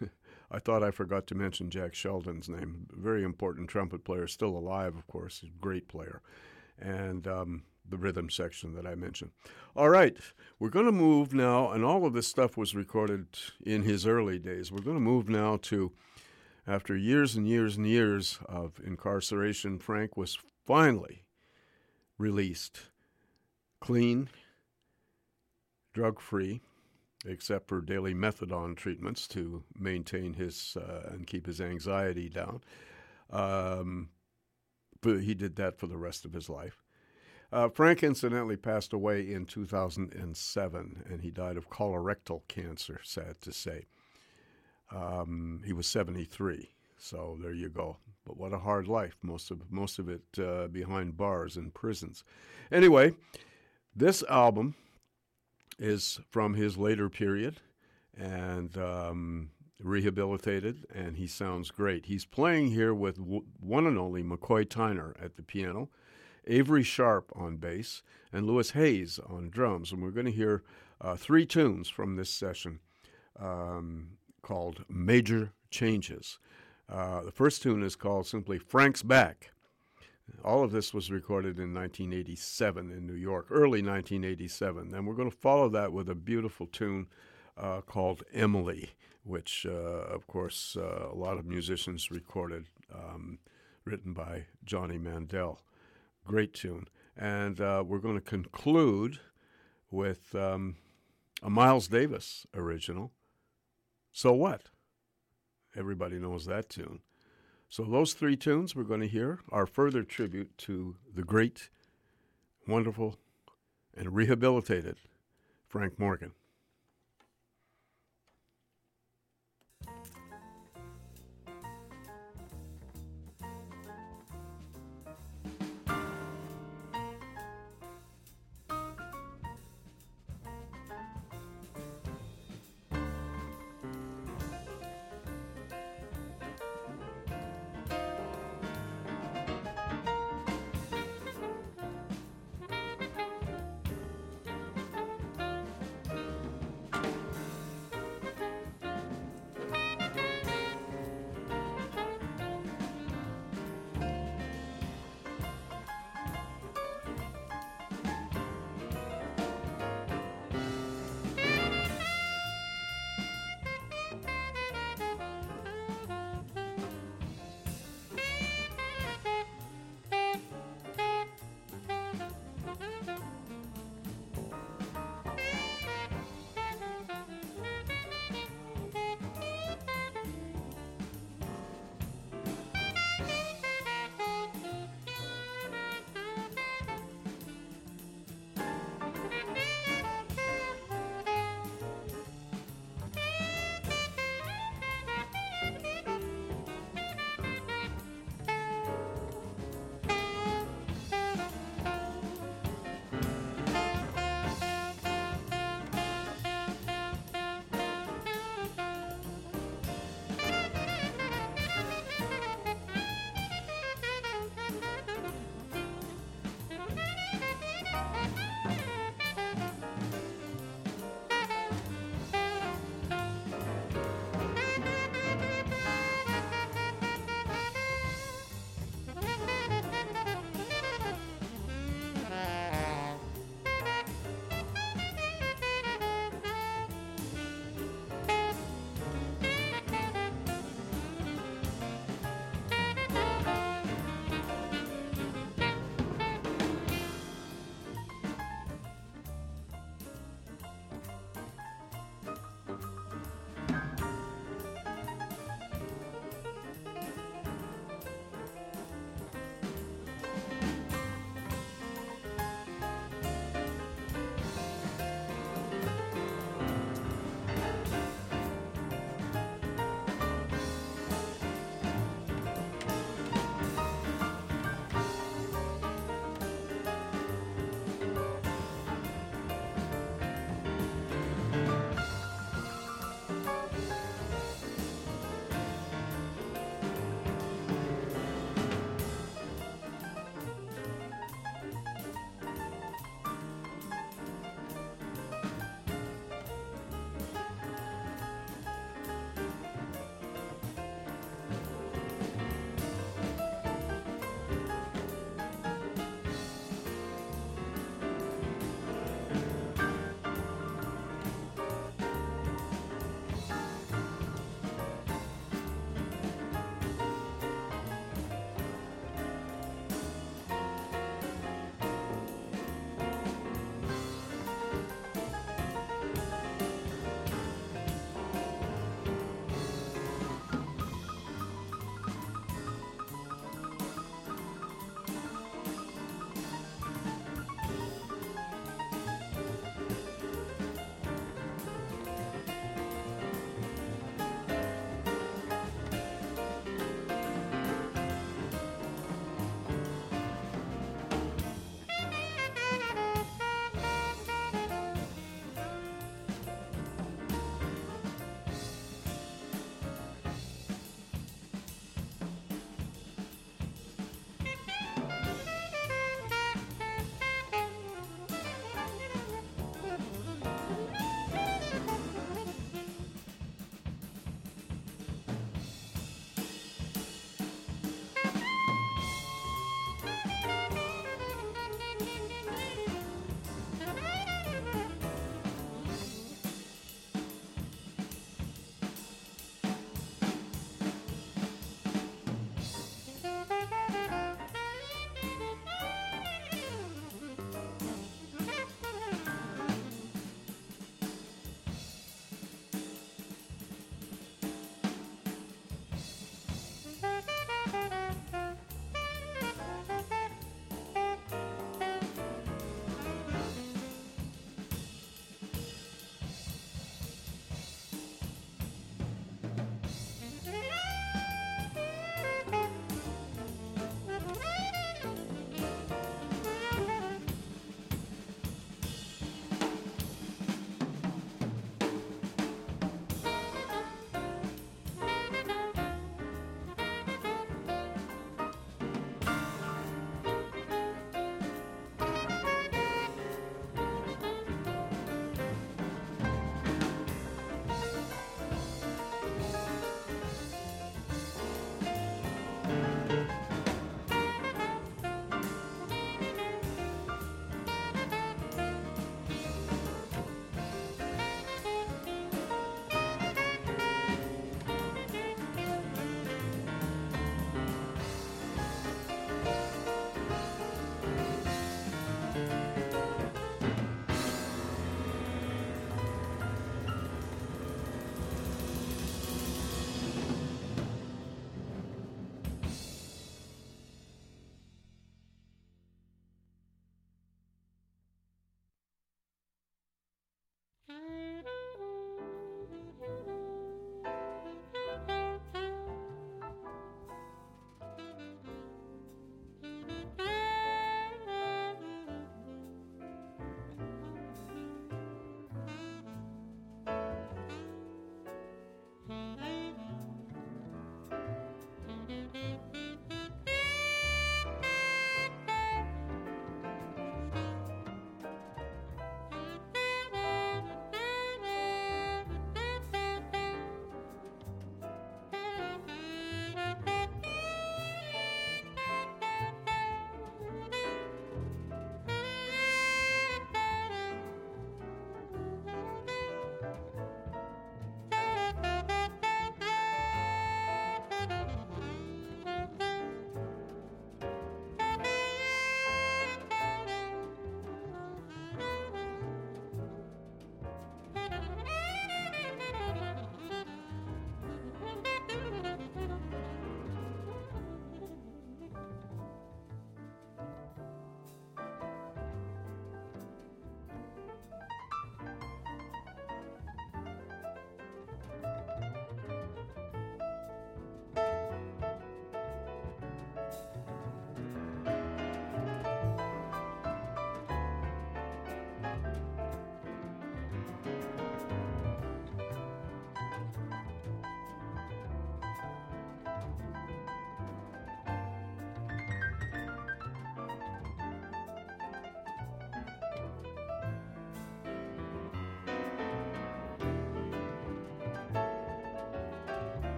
[LAUGHS] I thought I forgot to mention Jack Sheldon's name. Very important trumpet player, still alive, of course. Great player. And um, the rhythm section that I mentioned. All right, we're going to move now, and all of this stuff was recorded in his early days. We're going to move now to after years and years and years of incarceration, Frank was finally released clean, drug free, except for daily methadone treatments to maintain his uh, and keep his anxiety down. Um, but he did that for the rest of his life. Uh, Frank incidentally passed away in 2007, and he died of colorectal cancer, sad to say. Um, he was 73, so there you go. But what a hard life, most of most of it uh, behind bars and prisons. Anyway, this album is from his later period and um, rehabilitated, and he sounds great. He's playing here with w- one and only McCoy Tyner at the piano, Avery Sharpe on bass, and Louis Hayes on drums. And we're going to hear uh, three tunes from this session. Um, called Major Changes. Uh, the first tune is called simply Frank's Back. All of this was recorded in 1987 in New York, early 1987. And we're going to follow that with a beautiful tune uh, called Emily, which, uh, of course, uh, a lot of musicians recorded, um, written by Johnny Mandel. Great tune. And uh, we're going to conclude with um, a Miles Davis original so what? Everybody knows that tune. So, those three tunes we're going to hear are further tribute to the great, wonderful, and rehabilitated Frank Morgan.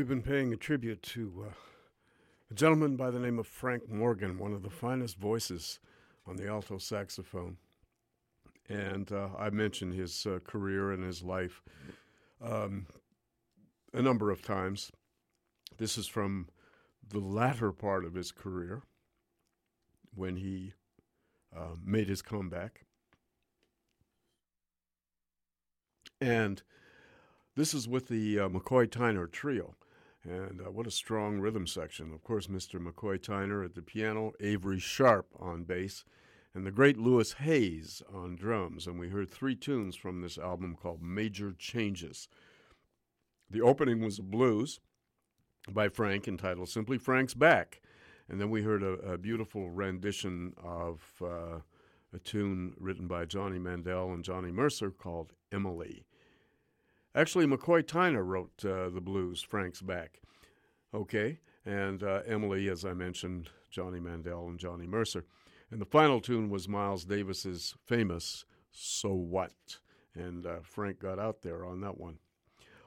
We've been paying a tribute to uh, a gentleman by the name of Frank Morgan, one of the finest voices on the alto saxophone. And uh, I mentioned his uh, career and his life um, a number of times. This is from the latter part of his career when he uh, made his comeback. And this is with the uh, McCoy Tyner Trio. And uh, what a strong rhythm section. Of course, Mr. McCoy Tyner at the piano, Avery Sharpe on bass, and the great Louis Hayes on drums. And we heard three tunes from this album called Major Changes. The opening was a blues by Frank entitled simply Frank's Back. And then we heard a, a beautiful rendition of uh, a tune written by Johnny Mandel and Johnny Mercer called Emily. Actually, McCoy Tyner wrote uh, the blues, Frank's Back. Okay, and uh, Emily, as I mentioned, Johnny Mandel and Johnny Mercer. And the final tune was Miles Davis's famous So What? And uh, Frank got out there on that one.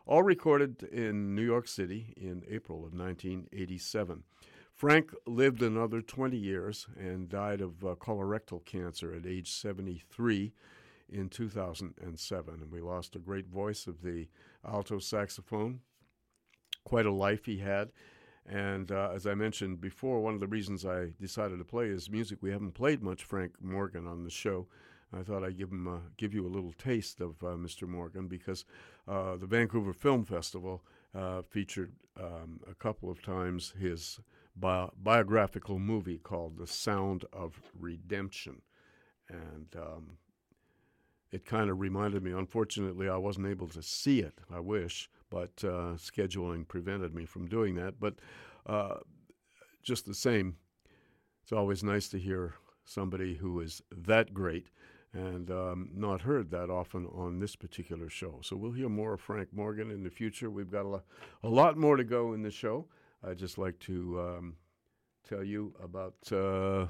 All recorded in New York City in April of 1987. Frank lived another 20 years and died of uh, colorectal cancer at age 73 in 2007. And we lost a great voice of the alto saxophone. Quite a life he had. And uh, as I mentioned before, one of the reasons I decided to play his music, we haven't played much Frank Morgan on the show. I thought I'd give him uh, give you a little taste of uh, Mr. Morgan because uh, the Vancouver Film Festival uh, featured um, a couple of times his bi- biographical movie called The Sound of Redemption, and um, it kind of reminded me. Unfortunately, I wasn't able to see it. I wish, but uh, scheduling prevented me from doing that. But uh, just the same, it's always nice to hear somebody who is that great and um, not heard that often on this particular show. So we'll hear more of Frank Morgan in the future. We've got a, lo- a lot more to go in the show. I'd just like to um, tell you about uh,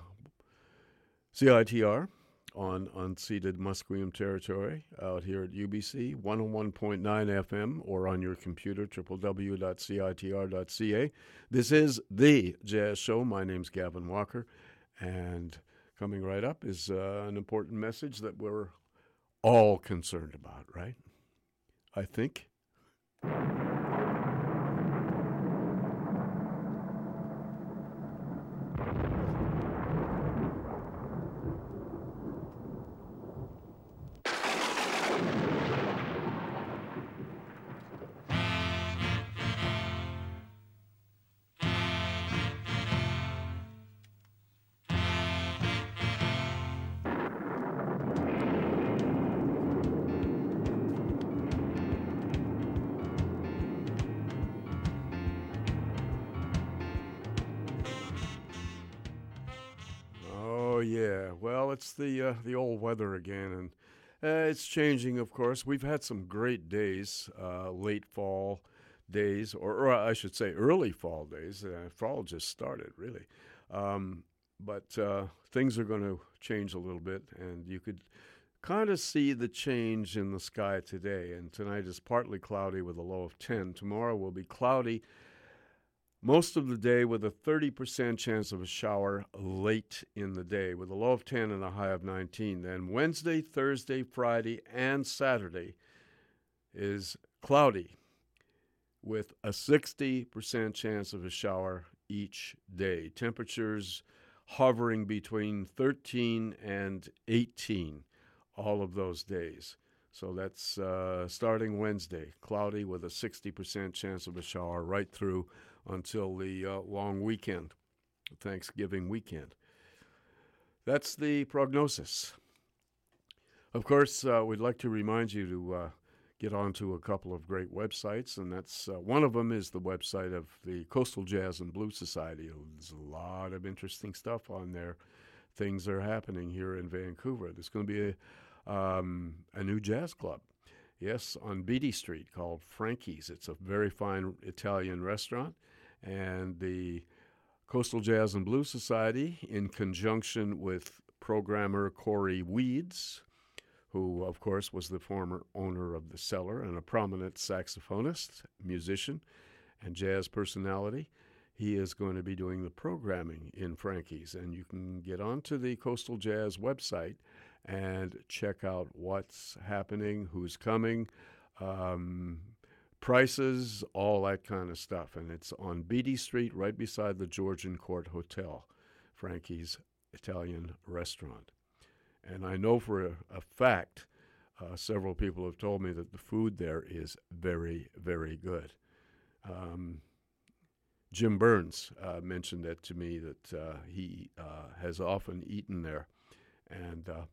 CITR on unceded Musqueam territory out here at UBC, 101.9 FM, or on your computer, www.citr.ca. This is The Jazz Show. My name's Gavin Walker, and coming right up is uh, an important message that we're all concerned about, right? I think. The old weather again, and uh, it's changing. Of course, we've had some great days, uh, late fall days, or, or, I should say early fall days. Uh, fall just started really, um, but uh, things are going to change a little bit, and you could kind of see the change in the sky today. And tonight is partly cloudy with a low of ten. Tomorrow will be cloudy most of the day with a 30% chance of a shower late in the day with a low of 10 and a high of 19. Then Wednesday, Thursday, Friday, and Saturday is cloudy with a 60% chance of a shower each day. Temperatures hovering between 13 and 18 all of those days. So that's uh, starting Wednesday, cloudy with a 60% chance of a shower right through until the uh, long weekend, Thanksgiving weekend. That's the prognosis. Of course, uh, we'd like to remind you to uh, get onto a couple of great websites, and that's uh, one of them is the website of the Coastal Jazz and Blues Society. There's a lot of interesting stuff on there. Things are happening here in Vancouver. There's going to be a, um, a new jazz club. Yes, on Beatty Street called Frankie's. It's a very fine Italian restaurant and the Coastal Jazz and Blues Society, in conjunction with programmer Corey Weeds, who, of course, was the former owner of the Cellar and a prominent saxophonist, musician, and jazz personality. He is going to be doing the programming in Frankie's, and you can get onto the Coastal Jazz website and check out what's happening, who's coming. Um, prices, all that kind of stuff. And it's on Beatty Street, right beside the Georgian Court Hotel, Frankie's Italian restaurant. And I know for a, a fact, uh, several people have told me that the food there is very, very good. Um, Jim Burns uh, mentioned that to me that uh, he uh, has often eaten there, and uh,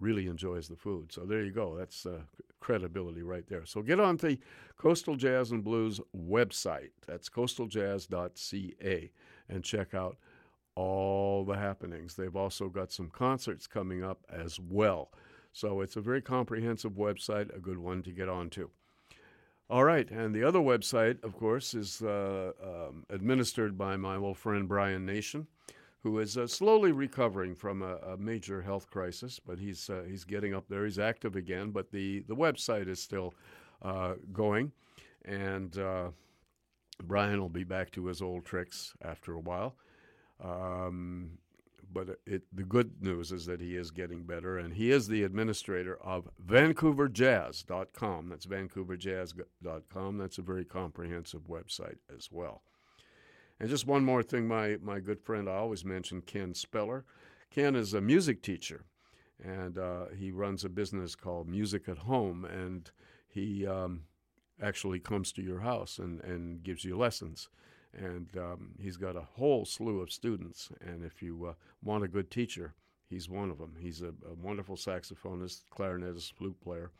really enjoys the food. So there you go. That's uh, credibility right there. So get on the Coastal Jazz and Blues website. That's coastaljazz.ca and check out all the happenings. They've also got some concerts coming up as well. So it's a very comprehensive website, a good one to get onto. All right, and the other website, of course, is uh, um, administered by my old friend Brian Nation, who is uh, slowly recovering from a, a, major health crisis, but he's uh, he's getting up there. He's active again, but the the website is still uh, going, and uh, Brian will be back to his old tricks after a while. Um, but it, the good news is that he is getting better, and he is the administrator of VancouverJazz.com. That's VancouverJazz.com. That's a very comprehensive website as well. And just one more thing, my, my good friend, I always mention Ken Speller. Ken is a music teacher, and uh, he runs a business called Music at Home, and he um, actually comes to your house and, and gives you lessons and um, he's got a whole slew of students. And if you uh, want a good teacher, he's one of them. He's a, a, wonderful saxophonist, clarinetist, flute player,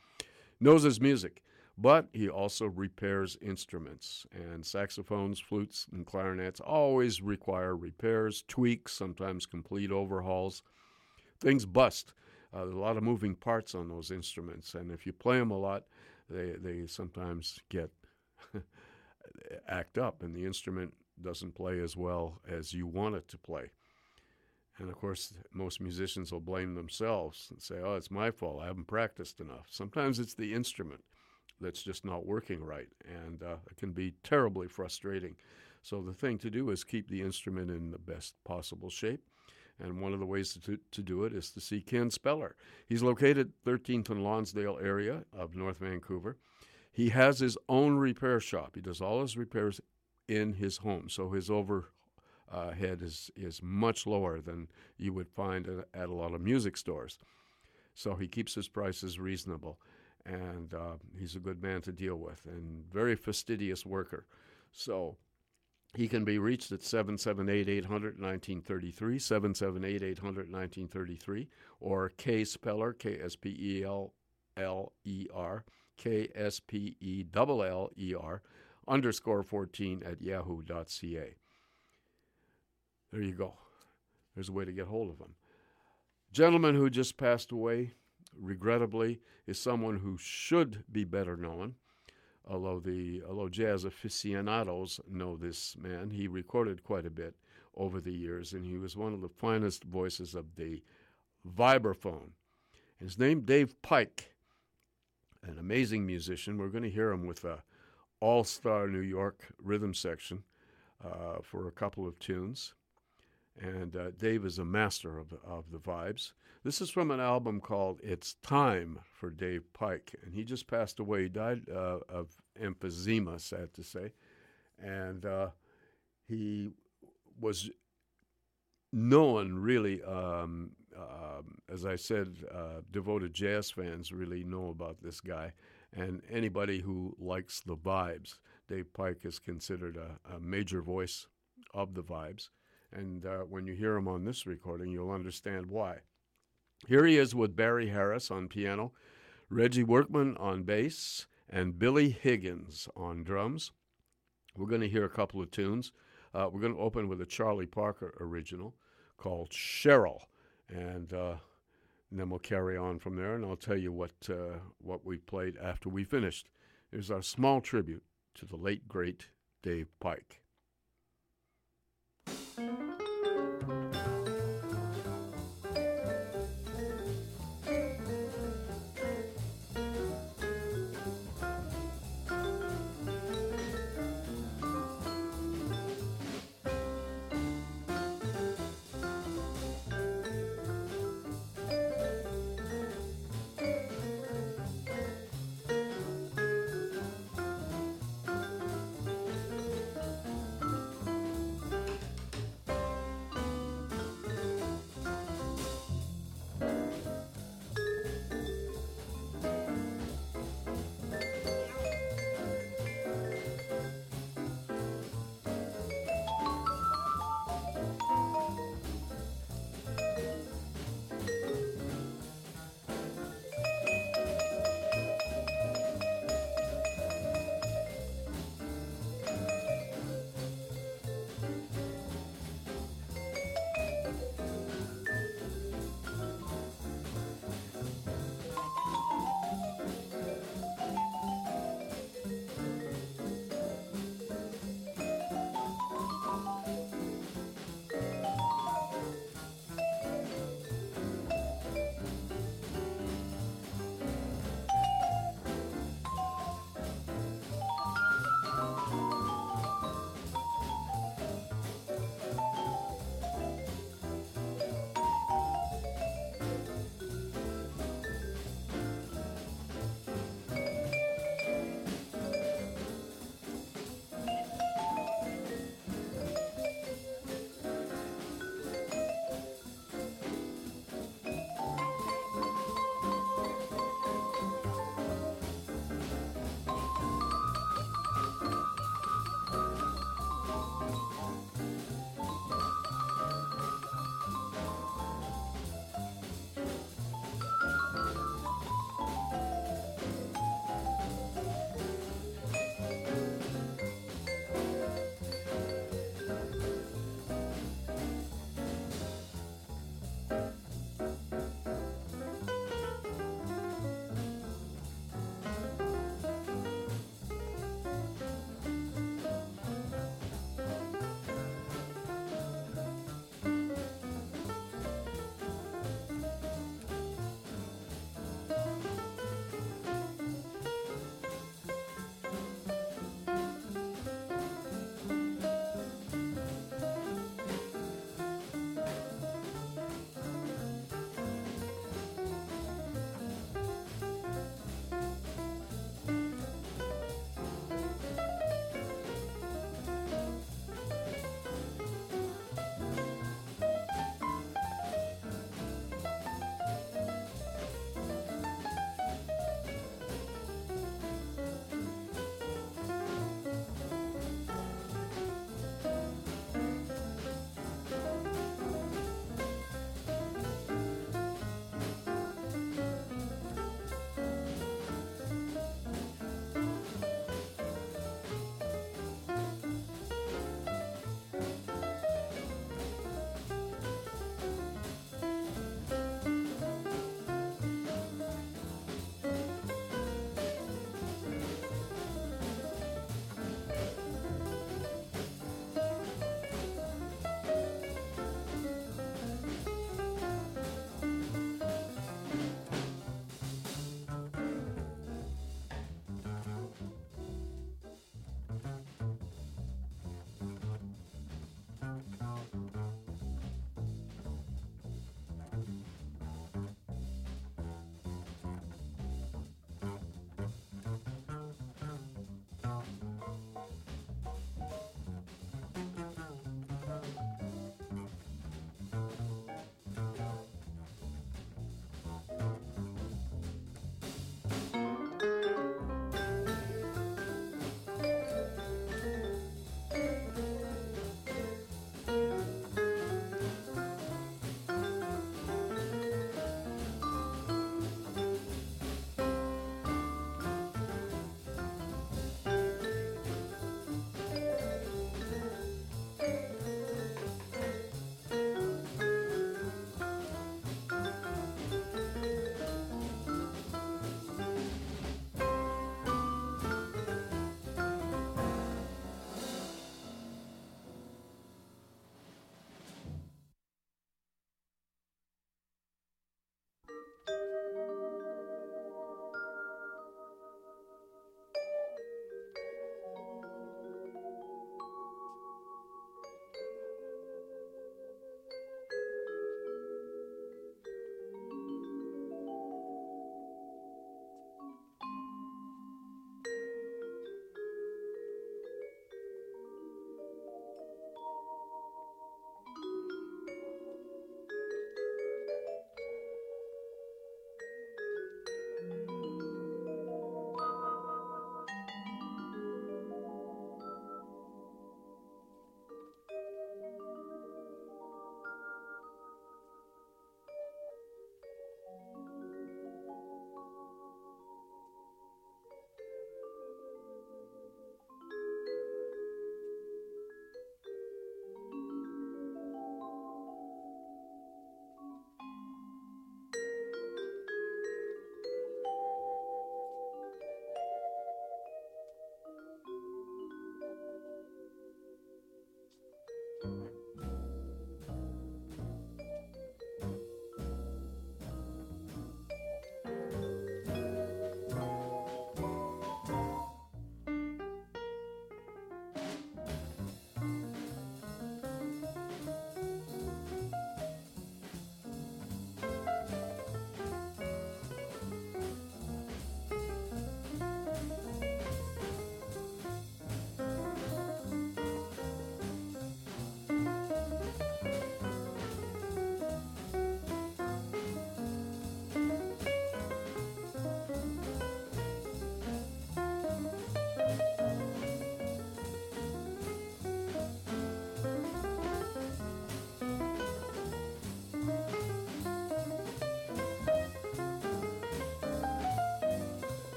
knows his music, but he also repairs instruments. And saxophones, flutes, and clarinets always require repairs, tweaks, sometimes complete overhauls. Things bust. Uh, a lot of moving parts on those instruments, and if you play them a lot, they they sometimes get [LAUGHS] act up and the instrument doesn't play as well as you want it to play. And of course, most musicians will blame themselves and say, oh, it's my fault. I haven't practiced enough. Sometimes it's the instrument that's just not working right, and uh, it can be terribly frustrating. So, the thing to do is keep the instrument in the best possible shape. And one of the ways to, to do it is to see Ken Speller. He's located 13th and Lonsdale area of North Vancouver. He has his own repair shop. He does all his repairs in his home, so his overhead uh, is is much lower than you would find at, at, a lot of music stores. So he keeps his prices reasonable, and uh, he's a good man to deal with and very fastidious worker. So he can be reached at 778 800 1933, 778 800 1933, or K Speller, K S P E L L E R, K S P E L L E R underscore 14 at yahoo.ca. There you go. There's a way to get hold of him. Gentleman who just passed away, regrettably, is someone who should be better known. Although the although jazz aficionados know this man, he recorded quite a bit over the years, and he was one of the finest voices of the vibraphone. His name Dave Pike an amazing musician. We're going to hear him with a All Star New York rhythm section uh, for a couple of tunes. And uh, Dave is a master of of the vibes. This is from an album called It's Time for Dave Pike. And he just passed away. He died uh, of emphysema, sad to say. And uh, he was known really um, um, as I said, uh, devoted jazz fans really know about this guy. And anybody who likes the vibes, Dave Pike is considered a, a major voice of the vibes. And uh, when you hear him on this recording, you'll understand why. Here he is with Barry Harris on piano, Reggie Workman on bass, and Billy Higgins on drums. We're going to hear a couple of tunes. Uh, we're going to open with a Charlie Parker original called Cheryl and, uh, and then we'll carry on from there, and I'll tell you what uh, what we played after we finished. Here's our small tribute to the late great Dave Pike.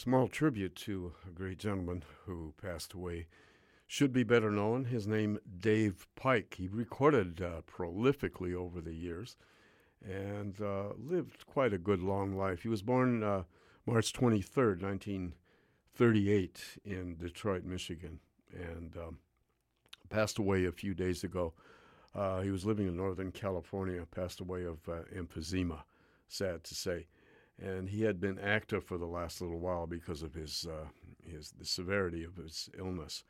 Small tribute to a great gentleman who passed away should be better known. His name, Dave Pike. He recorded uh, prolifically over the years and uh, lived quite a good long life. He was born uh, March 23rd, 1938, in Detroit, Michigan, and um, passed away a few days ago. Uh, he was living in Northern California, passed away of uh, emphysema, sad to say. And he had been active for the last little while because of his, uh, his the severity of his illness.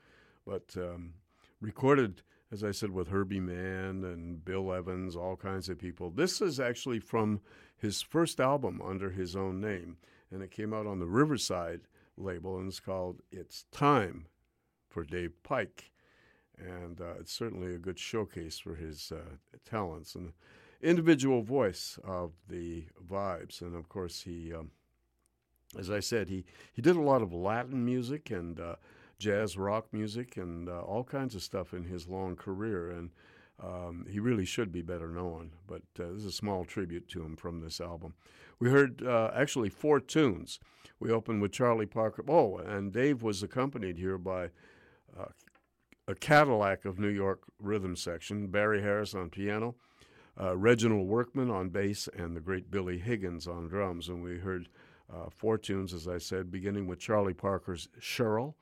But um, recorded, as I said, with Herbie Mann and Bill Evans, all kinds of people. This is actually from his first album under his own name, and it came out on the Riverside label, and it's called It's Time for Dave Pike and uh, it's certainly a good showcase for his uh, talents and individual voice of the vibes. And of course, he, um, as I said, he he did a lot of Latin music and uh, jazz rock music and uh, all kinds of stuff in his long career. And um, he really should be better known. But uh, this is a small tribute to him from this album. We heard uh, actually four tunes. We opened with Charlie Parker. Oh, and Dave was accompanied here by uh, a Cadillac of New York rhythm section, Barry Harris on piano, uh, Reginald Workman on bass, and the great Billy Higgins on drums. And we heard uh, four tunes, as I said, beginning with Charlie Parker's Cheryl.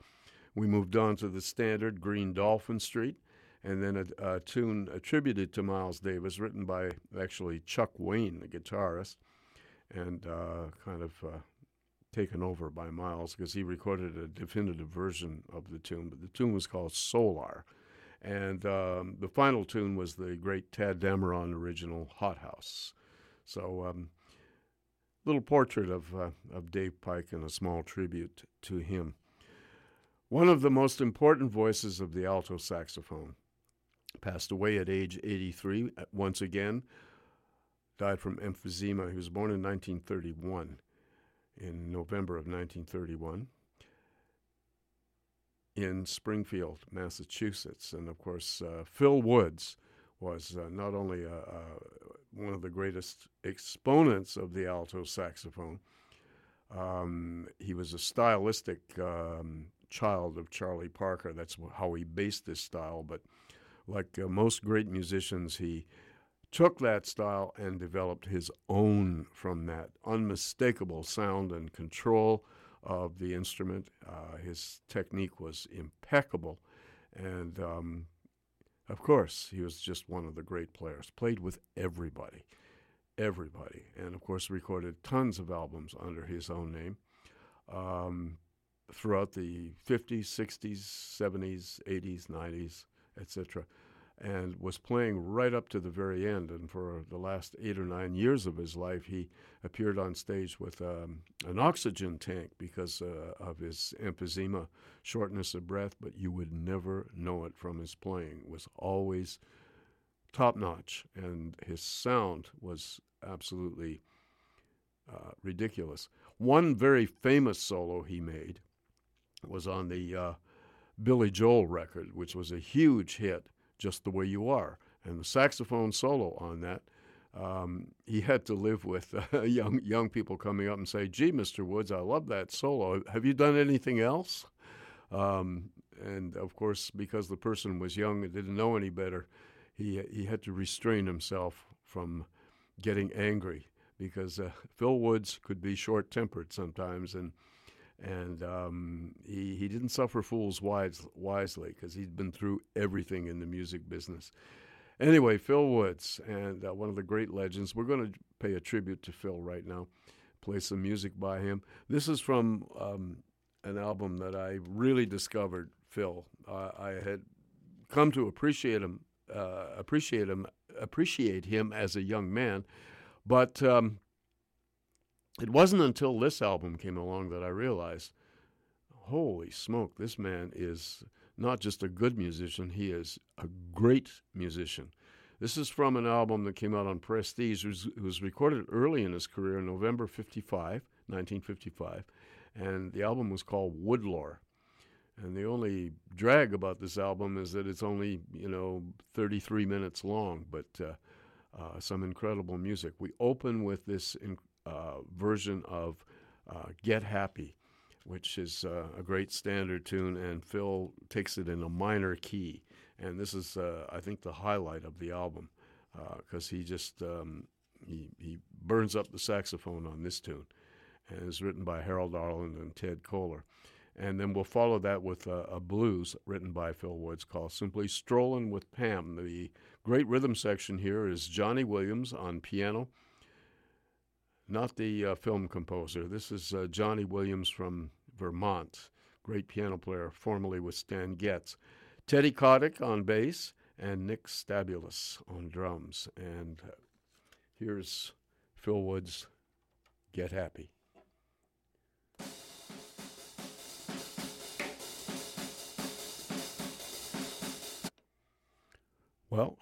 We moved on to the standard Green Dolphin Street, and then a, a tune attributed to Miles Davis, written by actually Chuck Wayne, the guitarist, and uh, kind of uh, taken over by Miles because he recorded a definitive version of the tune, but the tune was called Solar. And um, the final tune was the great Tadd Dameron original Hot House. So, um, little portrait of, uh, of Dave Pike and a small tribute to him. One of the most important voices of the alto saxophone passed away at age 83 uh, once again, died from emphysema. He was born in 1931 in November of 1931 in Springfield, Massachusetts. And of course, uh, Phil Woods was uh, not only a, a, one of the greatest exponents of the alto saxophone, um, he was a stylistic um, child of Charlie Parker. That's how he based his style. But like uh, most great musicians, he took that style and developed his own from that unmistakable sound and control of the instrument. Uh, his technique was impeccable. And um, of course, he was just one of the great players, played with everybody, everybody. And of course, recorded tons of albums under his own name um, throughout the 50s, 60s, 70s, 80s, 90s, etc and was playing right up to the very end. And for the last eight or nine years of his life, he appeared on stage with um, an oxygen tank because uh, of his emphysema, shortness of breath. But you would never know it from his playing. It was always top notch, and his sound was absolutely uh, ridiculous. One very famous solo he made was on the uh, Billy Joel record, which was a huge hit just the way you are. And the saxophone solo on that, um, he had to live with uh, [LAUGHS] young young people coming up and say, "Gee, Mr. Woods, I love that solo. Have you done anything else?" Um, and of course, because the person was young and didn't know any better, he he had to restrain himself from getting angry because uh, Phil Woods could be short tempered sometimes and and um, he he didn't suffer fools wise, wisely because he'd been through everything in the music business. Anyway, Phil Woods and uh, one of the great legends. We're going to pay a tribute to Phil right now. Play some music by him. This is from um, an album that I really discovered. Phil, uh, I had come to appreciate him, uh, appreciate him, appreciate him as a young man, but. Um, it wasn't until this album came along that I realized, holy smoke, this man is not just a good musician, he is a great musician. This is from an album that came out on Prestige. It was, it was recorded early in his career, November 55, 1955, and the album was called Woodlore. And the only drag about this album is that it's only, you know, 33 minutes long, but uh, uh, some incredible music. We open with this in, uh, version of uh, Get Happy. which is uh, a great standard tune, and Phil takes it in a minor key. And this is, uh, I think, the highlight of the album because he just um, he, he burns up the saxophone on this tune, and it's written by Harold Arlen and Ted Koehler. And then we'll follow that with a, a, blues written by Phil Woods called Simply Strolling with Pam. The great rhythm section here is Johnny Williams on piano, not the uh, film composer. This is uh, Johnny Williams from Vermont, great piano player, formerly with Stan Getz. Teddy Kotick on bass, and Nick Stabulis on drums. And uh, here's Phil Woods, Get Happy. Well,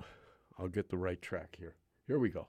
I'll get the right track here. Here we go.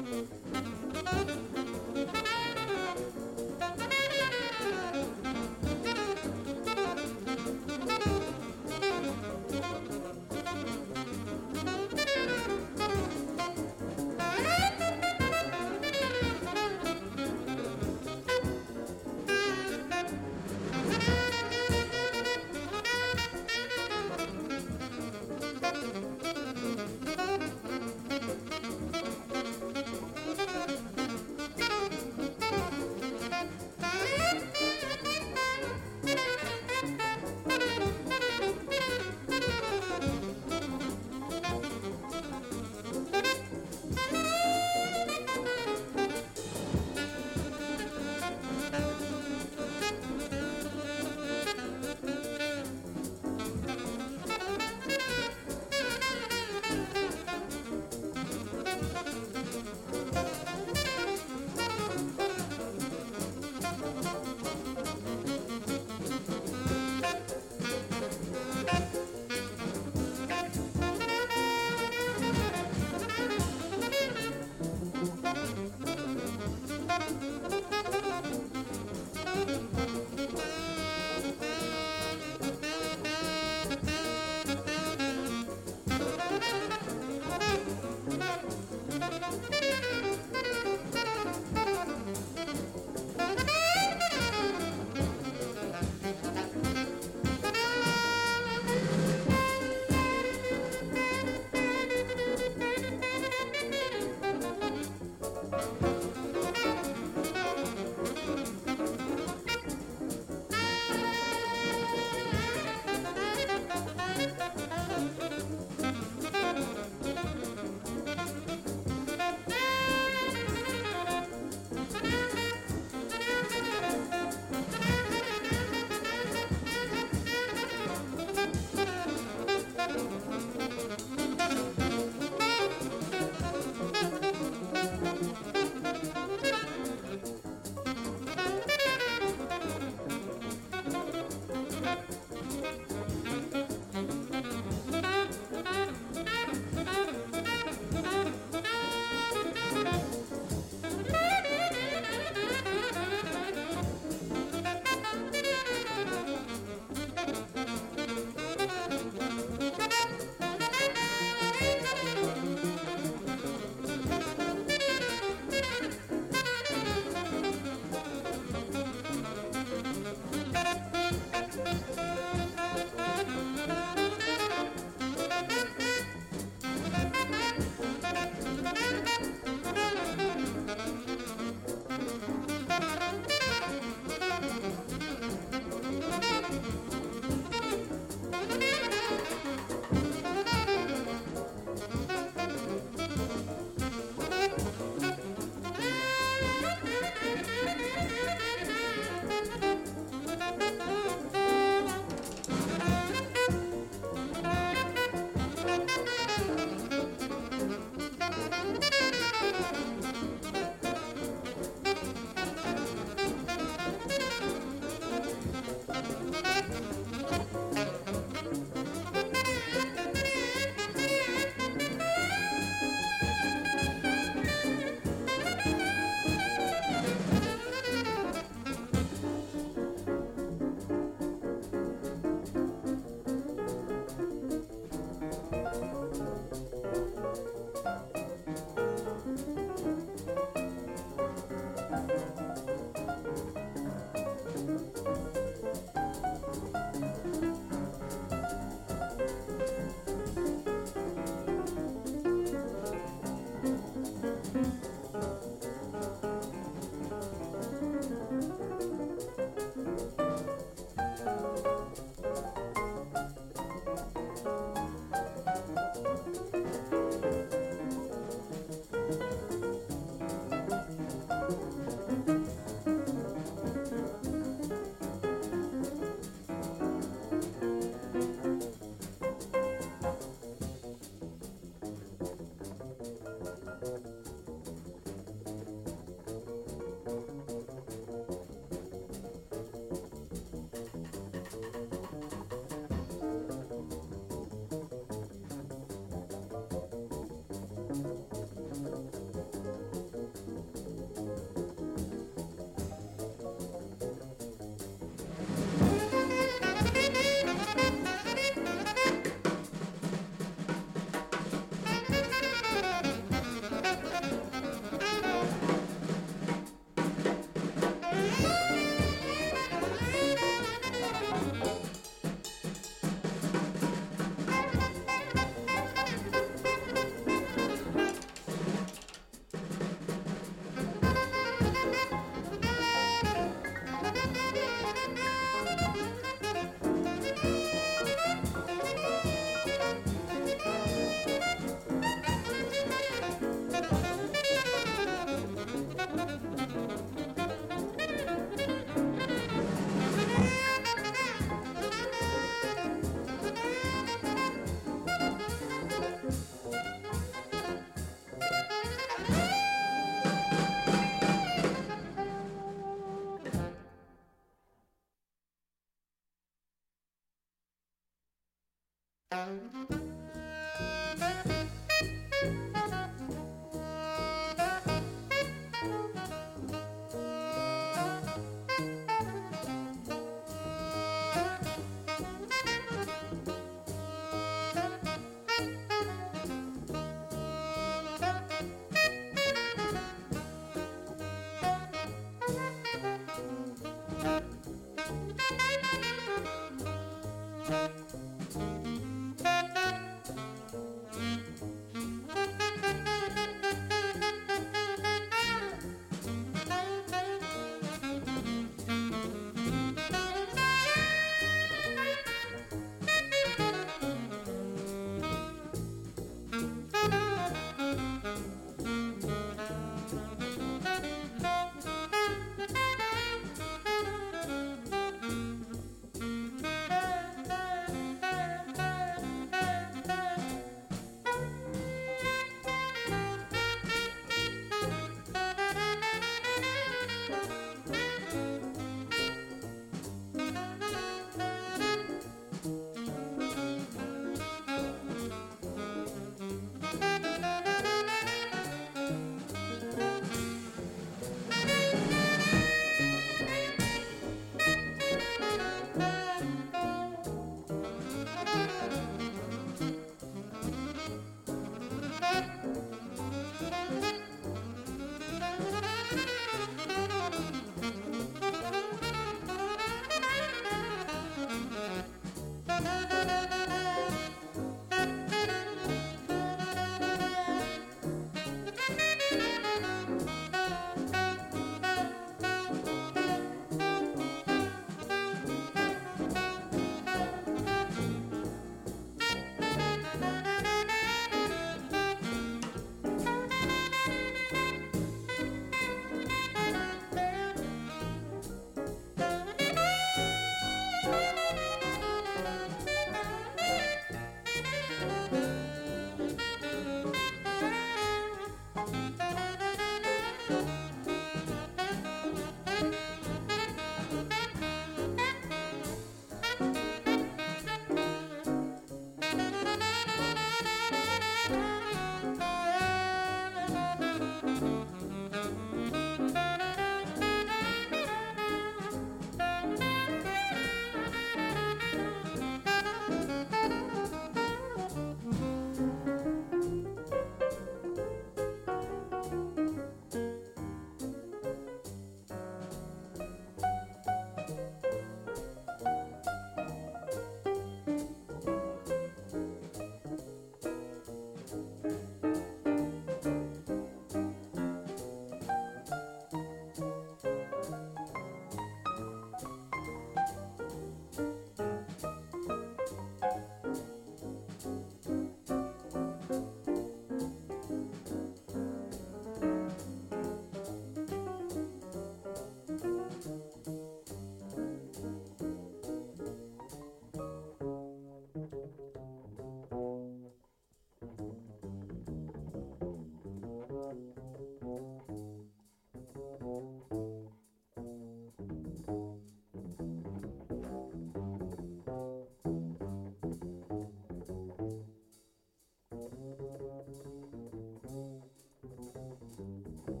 Thank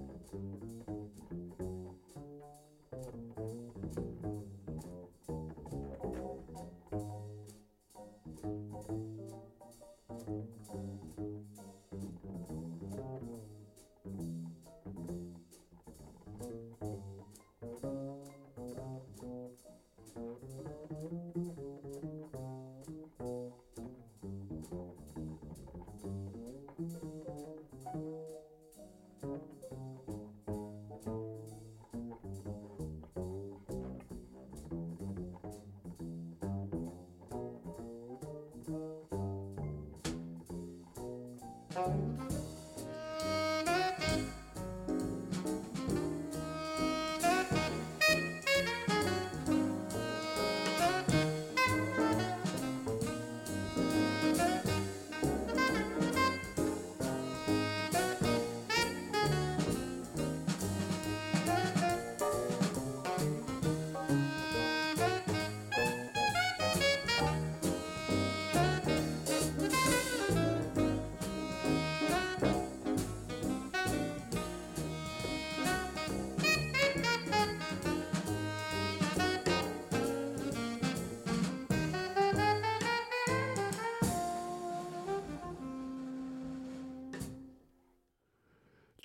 you. 짠.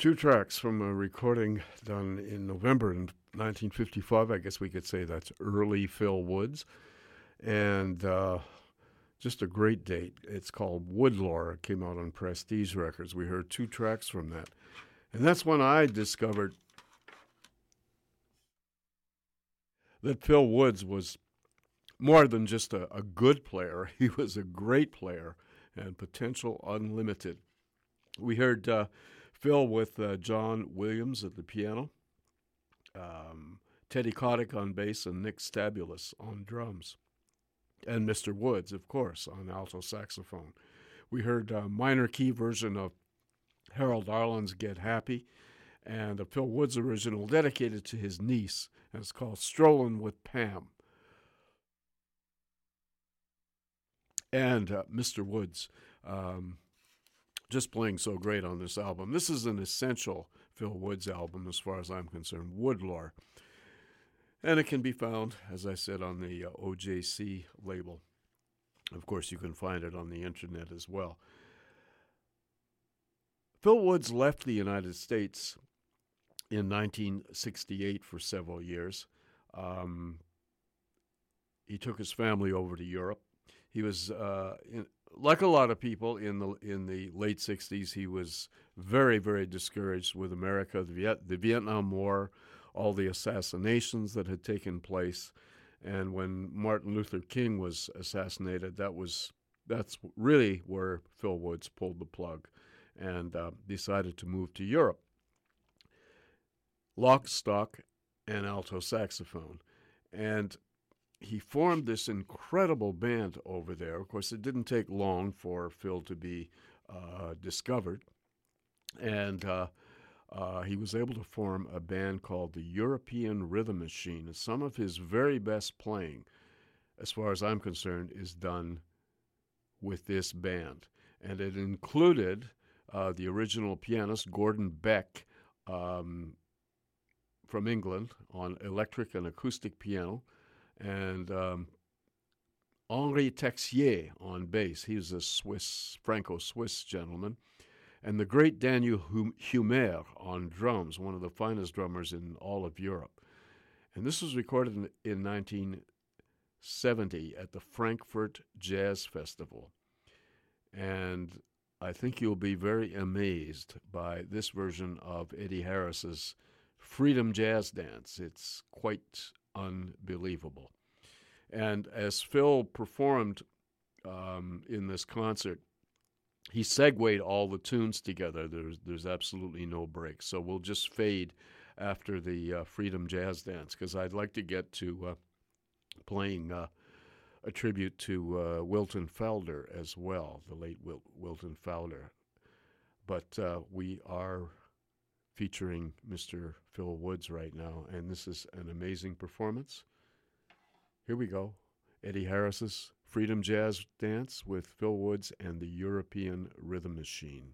Two tracks from a recording done in November in 1955. I guess we could say that's early Phil Woods. And uh, just a great date. It's called Woodlore. It came out on Prestige Records. We heard two tracks from that. And that's when I discovered that Phil Woods was more than just a, a good player, [LAUGHS] he was a great player and potential unlimited. We heard uh, Phil with uh, John Williams at the piano, um, Teddy Kotick on bass, and Nick Stabulas on drums, and Mr. Woods, of course, on alto saxophone. We heard a minor key version of Harold Arlen's Get Happy and a Phil Woods original dedicated to his niece, and it's called Strolling with Pam. And uh, Mr. Woods, um, just playing so great on this album. This is an essential Phil Woods album as far as I'm concerned, Woodlore. And it can be found, as I said, on the uh, OJC label. Of course, you can find it on the internet as well. Phil Woods left the United States in 1968 for several years. Um, he took his family over to Europe. He was, uh, in, like a lot of people in the in the late 60s, he was very, very discouraged with America, the, Viet, the Vietnam War, all the assassinations that had taken place, and when Martin Luther King was assassinated, that was that's really where Phil Woods pulled the plug and uh, decided to move to Europe lock, stock, and alto saxophone. And he formed this incredible band over there. Of course, it didn't take long for Phil to be uh, discovered. And uh, uh, he was able to form a band called the European Rhythm Machine. Some of his very best playing, as far as I'm concerned, is done with this band. And it included uh, the original pianist, Gordon Beck, um, from England on electric and acoustic piano, and um, Henri Texier on bass. He's a Swiss, Franco-Swiss gentleman, and the great Daniel Humair on drums, one of the finest drummers in all of Europe. And this was recorded in, in 1970 at the Frankfurt Jazz Festival. And I think you'll be very amazed by this version of Eddie Harris's Freedom Jazz Dance. It's quite unbelievable. And as Phil performed um, in this concert, he segued all the tunes together. There's there's absolutely no break. So we'll just fade after the uh, Freedom Jazz Dance because I'd like to get to uh, playing uh, a tribute to uh, Wilton Felder as well, the late Wil- Wilton Felder. But uh, we are featuring Mr. Phil Woods right now, and this is an amazing performance. Here we go Eddie Harris's Freedom Jazz Dance with Phil Woods and the European Rhythm Machine.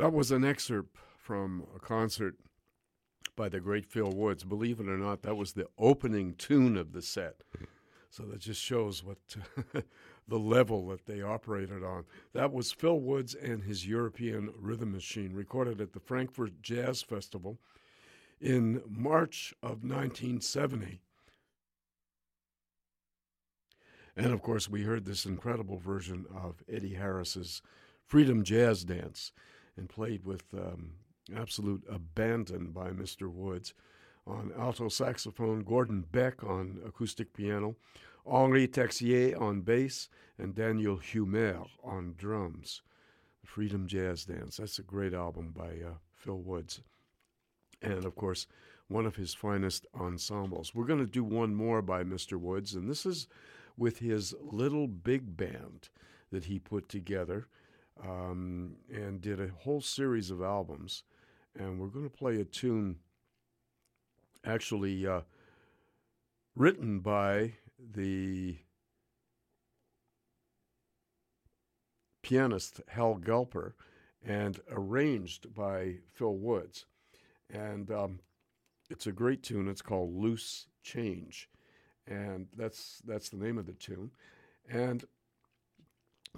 That was an excerpt from a concert by the great Phil Woods. Believe it or not, that was the opening tune of the set. So that just shows what [LAUGHS] the level that they operated on. That was Phil Woods and his European Rhythm Machine, recorded at the Frankfurt Jazz Festival in March of 1970. And of course, we heard this incredible version of Eddie Harris's Freedom Jazz Dance and played with um, absolute abandon by Mr. Woods on alto saxophone, Gordon Beck on acoustic piano, Henri Texier on bass, and Daniel Humair on drums. Freedom Jazz Dance. That's a great album by uh, Phil Woods. And of course, one of his finest ensembles. We're going to do one more by Mr. Woods, and this is with his little big band that he put together um, and did a whole series of albums. And we're going to play a tune actually uh, written by the pianist Hal Galper and arranged by Phil Woods. And um, it's a great tune. It's called Loose Change. And that's, that's the name of the tune. And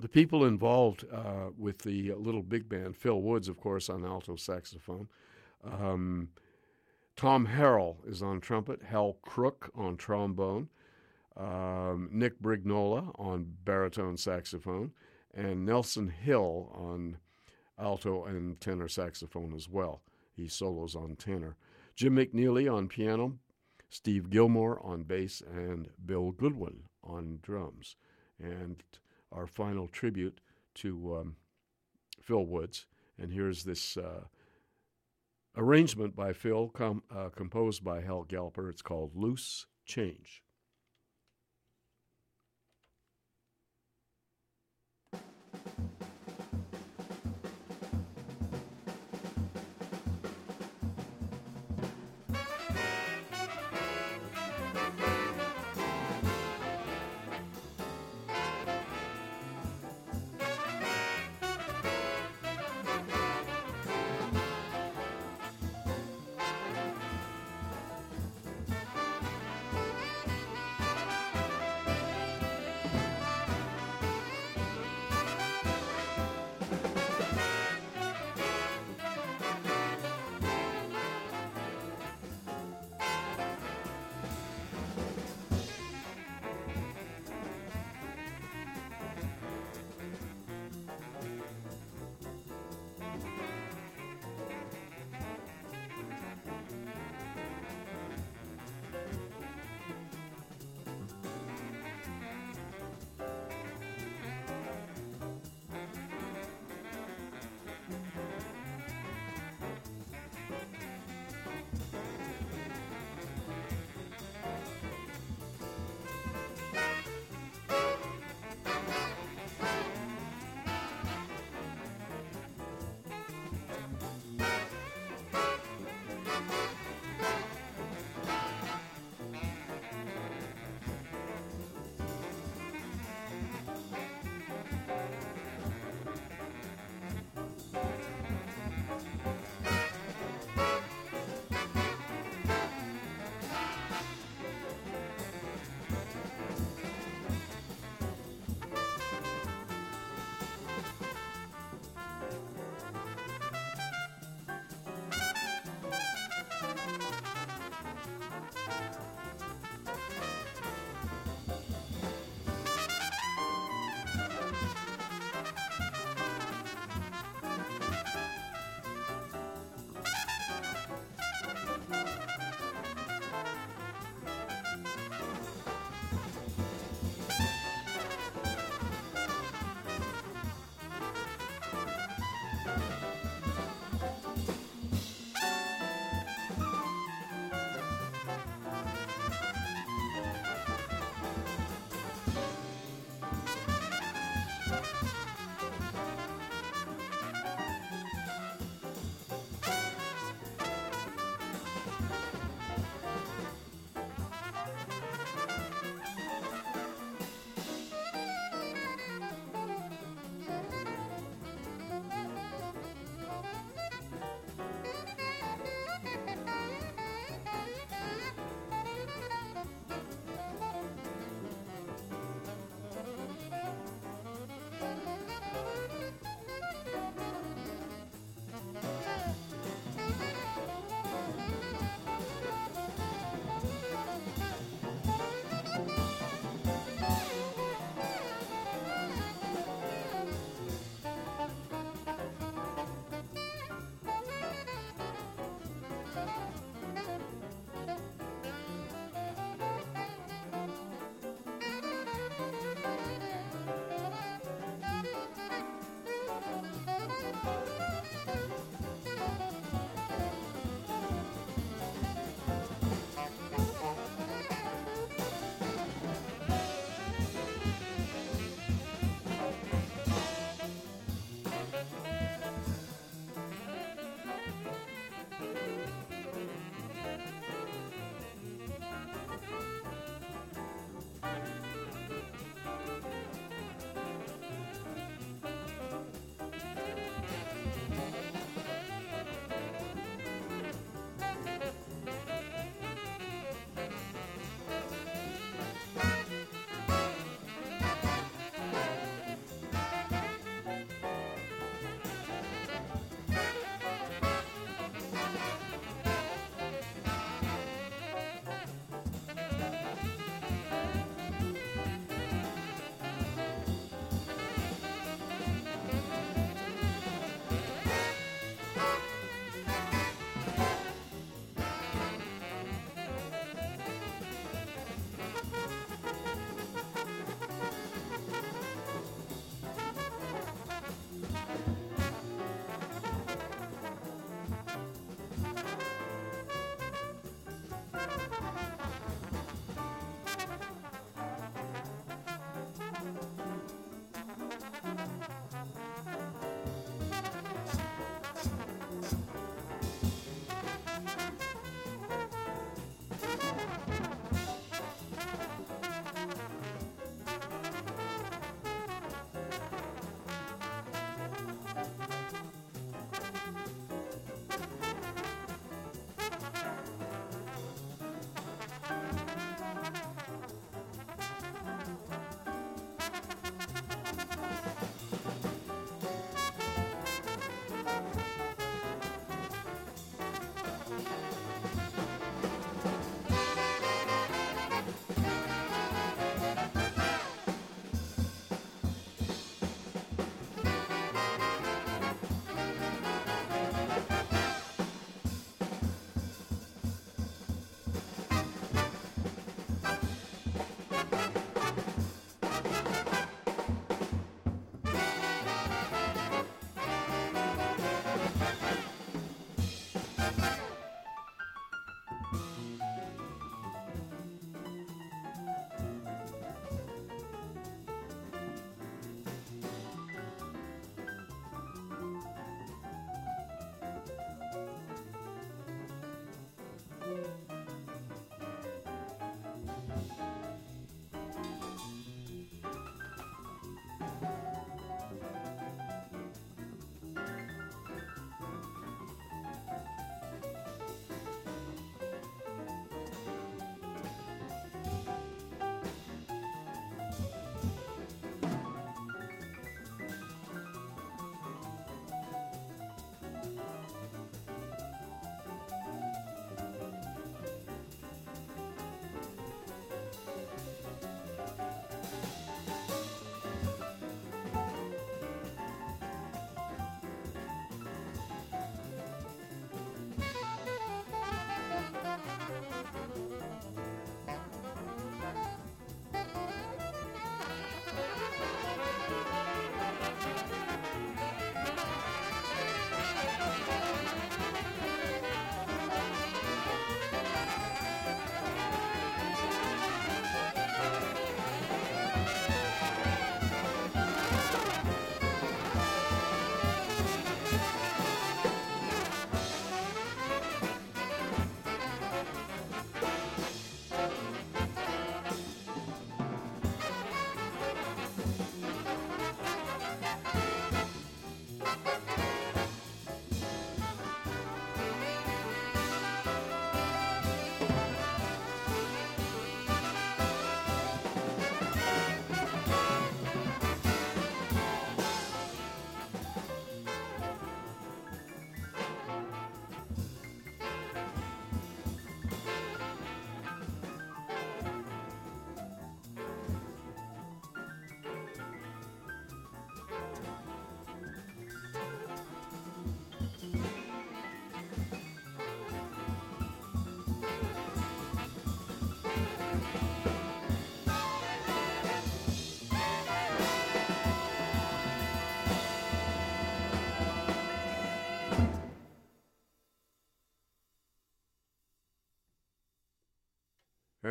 the people involved uh, with the little big band, Phil Woods, of course, on alto saxophone. Um, Tom Harrell is on trumpet, Hal Crook on trombone, um, Nick Brignola on baritone saxophone, and Nelson Hill on alto and tenor saxophone as well. He solos on tenor. Jim McNeely on piano, Steve Gilmore on bass, and Bill Goodwin on drums. And our final tribute to um, Phil Woods. And here's this uh, arrangement by Phil, com- uh, composed by Hal Galper. It's called Loose Change.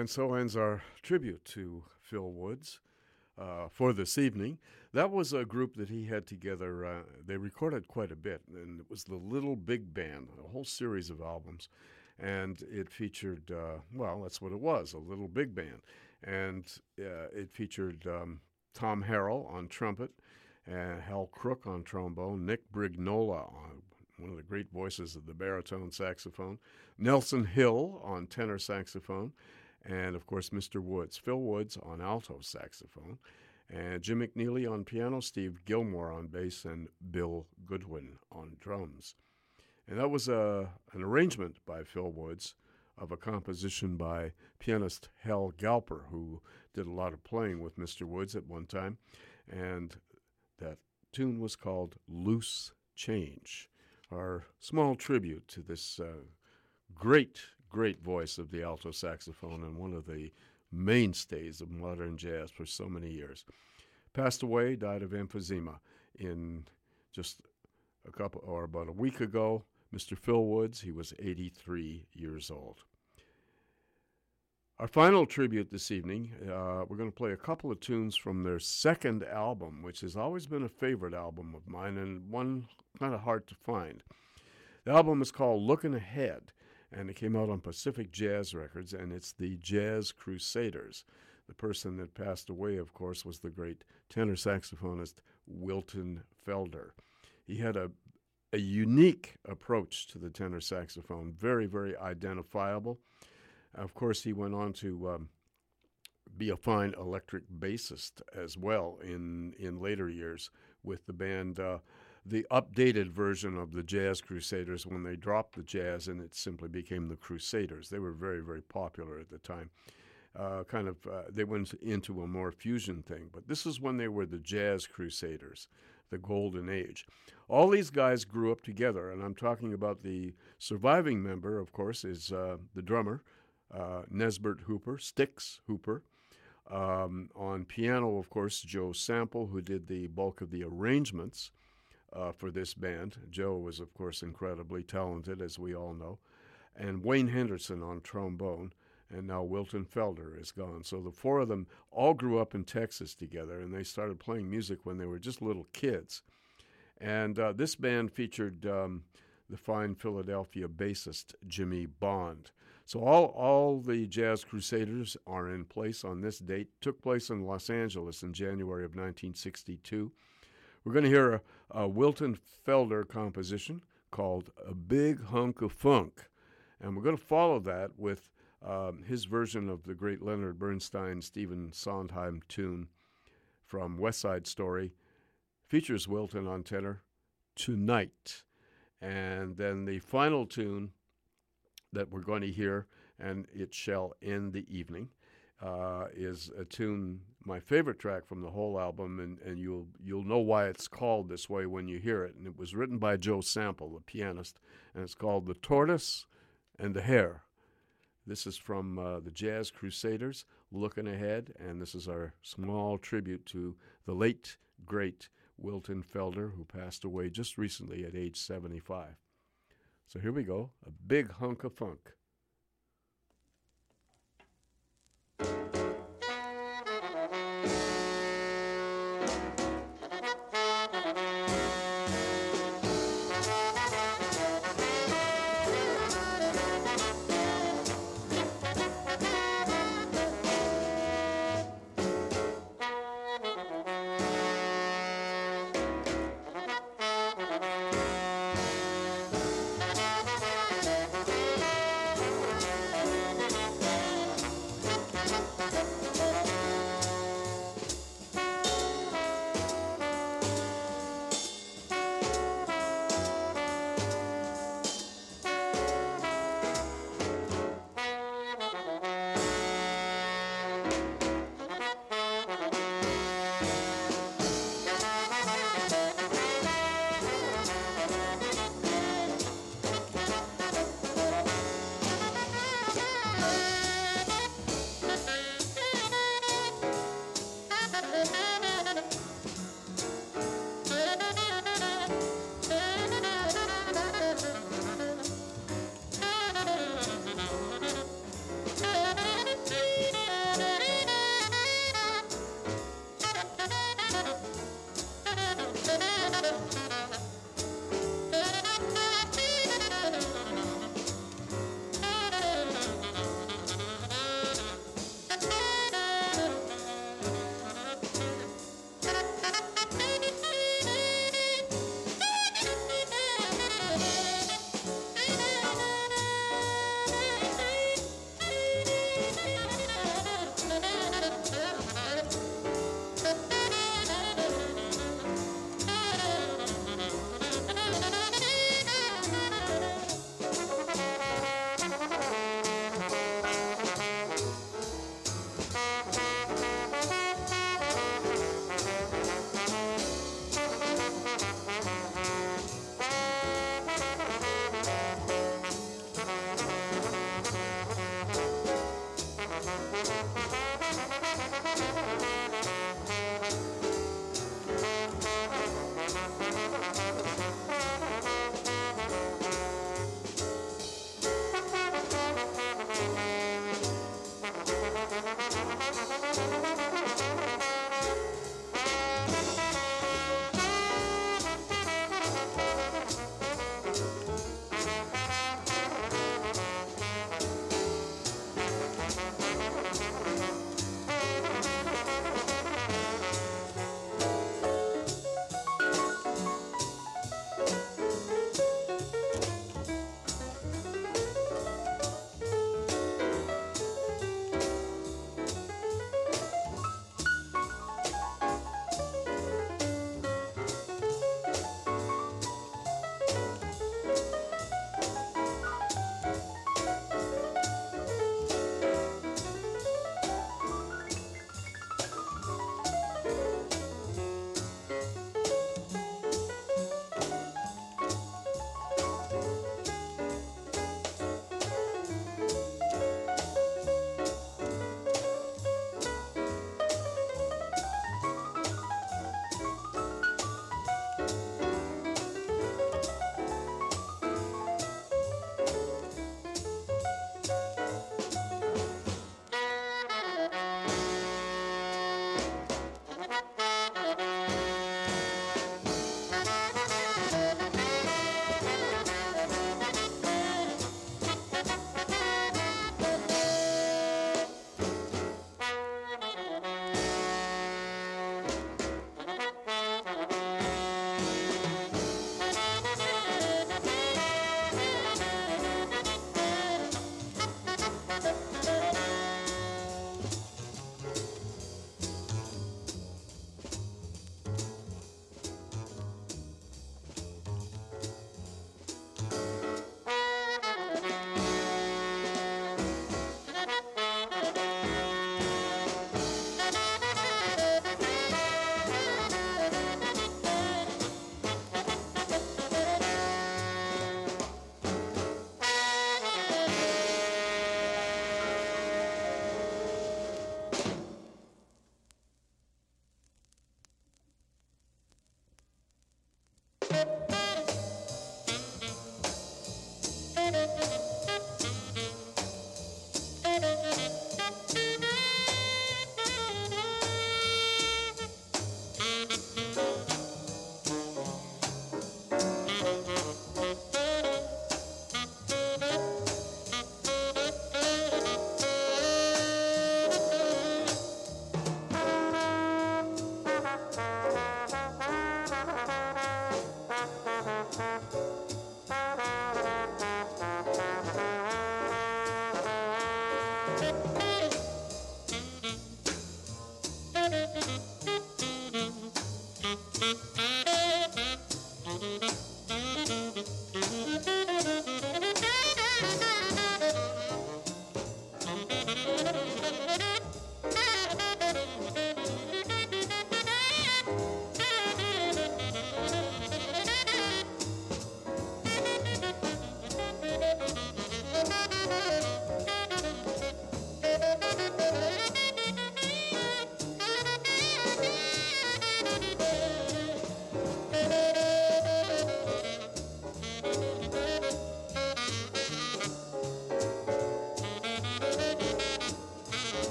And so ends our tribute to Phil Woods uh, for this evening. That was a group that he had together. Uh, they recorded quite a bit, and it was the Little Big Band, a whole series of albums. And it featured, uh, well, that's what it was, a little big band. And uh, it featured um, Tom Harrell on trumpet, and Hal Crook on trombone, Nick Brignola on one of the great voices of the baritone saxophone, Nelson Hill on tenor saxophone, and of course Mr. Woods, Phil Woods on alto saxophone, and Jim McNeely on piano, Steve Gilmore on bass, and Bill Goodwin on drums. And that was a, an arrangement by Phil Woods of a composition by pianist Hal Galper, who did a lot of playing with Mr. Woods at one time. And that tune was called Loose Change, our small tribute to this uh, great great voice of the alto saxophone and one of the mainstays of modern jazz for so many years. Passed away, died of emphysema in just a couple or about a week ago. Mr. Phil Woods, he was 83 years old. Our final tribute this evening, uh, we're going to play a couple of tunes from their second album, which has always been a favorite album of mine and one kind of hard to find. The album is called Looking Ahead, and it came out on Pacific Jazz Records, and it's the Jazz Crusaders. The person that passed away, of course, was the great tenor saxophonist Wilton Felder. He had a a unique approach to the tenor saxophone, very, very identifiable. Of course, he went on to um, be a fine electric bassist as well in in later years with the band. Uh, the updated version of the Jazz Crusaders when they dropped the jazz and it simply became the Crusaders. They were very, very popular at the time. Uh, kind of, uh, they went into a more fusion thing, but this is when they were the Jazz Crusaders, the golden age. All these guys grew up together, and I'm talking about the surviving member, of course, is uh, the drummer, uh, Nesbert Hooper, Stix Hooper. Um, on piano, of course, Joe Sample, who did the bulk of the arrangements uh, for this band. Joe was, of course, incredibly talented, as we all know. And Wayne Henderson on trombone, and now Wilton Felder is gone. So the four of them all grew up in Texas together, and they started playing music when they were just little kids. And uh, this band featured um, the fine Philadelphia bassist Jimmy Bond. So all all the Jazz Crusaders are in place on this date. Took place in Los Angeles in January of 1962. We're going to hear a, a Wilton Felder composition called "A Big Hunk of Funk," and we're going to follow that with um, his version of the great Leonard Bernstein Stephen Sondheim tune from West Side Story. Features Wilton on tenor tonight. And then the final tune that we're going to hear, and it shall end the evening, uh, is a tune, my favorite track from the whole album, and, and you'll you'll know why it's called this way when you hear it. And it was written by Joe Sample, the pianist, and it's called "The Tortoise and the Hare." This is from uh, the Jazz Crusaders, looking ahead, and this is our small tribute to the late great Wilton Felder, who passed away just recently at age 75. So here we go a big hunk of funk.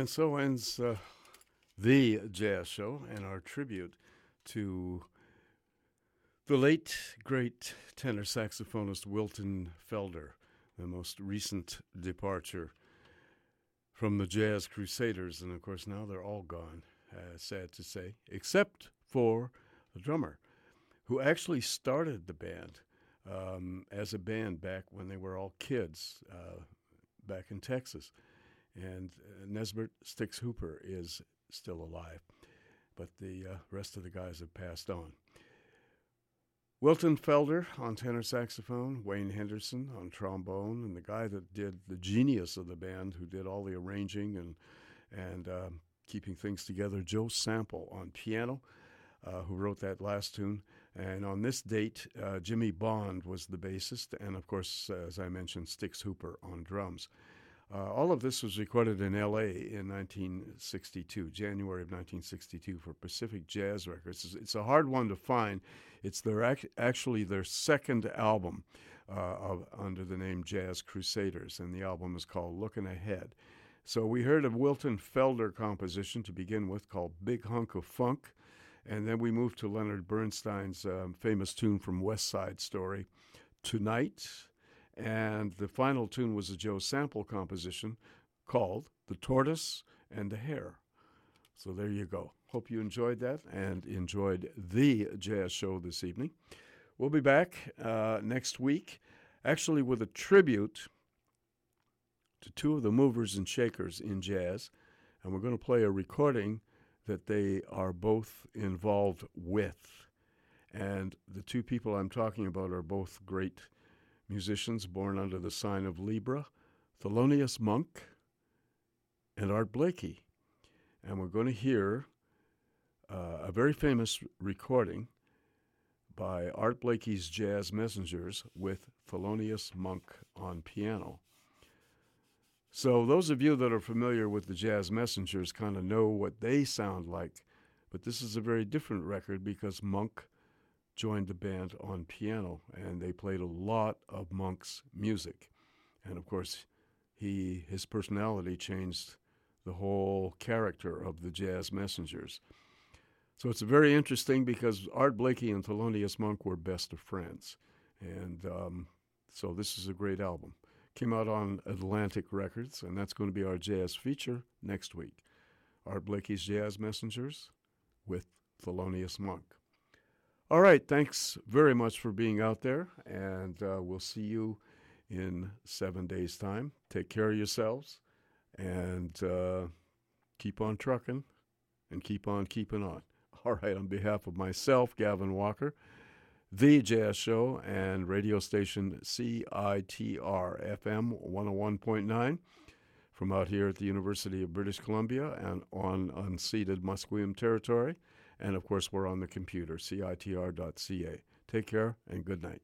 And so ends uh, the jazz show and our tribute to the late, great tenor saxophonist Wilton Felder, the most recent departure from the Jazz Crusaders. And of course, now they're all gone, uh, sad to say, except for the drummer, who actually started the band um, as a band back when they were all kids uh, back in Texas. And uh, Nesbert Stix Hooper is still alive, but the uh, rest of the guys have passed on. Wilton Felder on tenor saxophone, Wayne Henderson on trombone, and the guy that did the genius of the band, who did all the arranging and and um, keeping things together, Joe Sample on piano, uh, who wrote that last tune. And on this date, uh, Jimmy Bond was the bassist, and of course, as I mentioned, Stix Hooper on drums. Uh, all of this was recorded in L.A. in 1962, January of 1962, for Pacific Jazz Records. It's, it's a hard one to find. It's their ac- actually their second album uh, of, under the name Jazz Crusaders, and the album is called Looking Ahead. So we heard a Wilton Felder composition to begin with called Big Hunk of Funk, and then we moved to Leonard Bernstein's um, famous tune from West Side Story, Tonight. And the final tune was a Joe Sample composition called The Tortoise and the Hare. So there you go. Hope you enjoyed that and enjoyed the jazz show this evening. We'll be back uh, next week, actually, with a tribute to two of the movers and shakers in jazz. And we're going to play a recording that they are both involved with. And the two people I'm talking about are both great musicians born under the sign of Libra, Thelonious Monk, and Art Blakey. And we're going to hear uh, a very famous recording by Art Blakey's Jazz Messengers with Thelonious Monk on piano. So, those of you that are familiar with the Jazz Messengers kind of know what they sound like, but this is a very different record because Monk joined the band on piano, and they played a lot of Monk's music. And of course, he his personality changed the whole character of the Jazz Messengers. So it's very interesting because Art Blakey and Thelonious Monk were best of friends, and um, so this is a great album. Came out on Atlantic Records, and that's going to be our jazz feature next week. Art Blakey's Jazz Messengers with Thelonious Monk. All right, thanks very much for being out there, and uh, we'll see you in seven days' time. Take care of yourselves, and uh, keep on trucking, and keep on keeping on. [LAUGHS] All right, on behalf of myself, Gavin Walker, The Jazz Show, and radio station CITR FM 101.9 from out here at the University of British Columbia and on unceded Musqueam territory. And of course, we're on the computer, citr.ca. Take care and good night.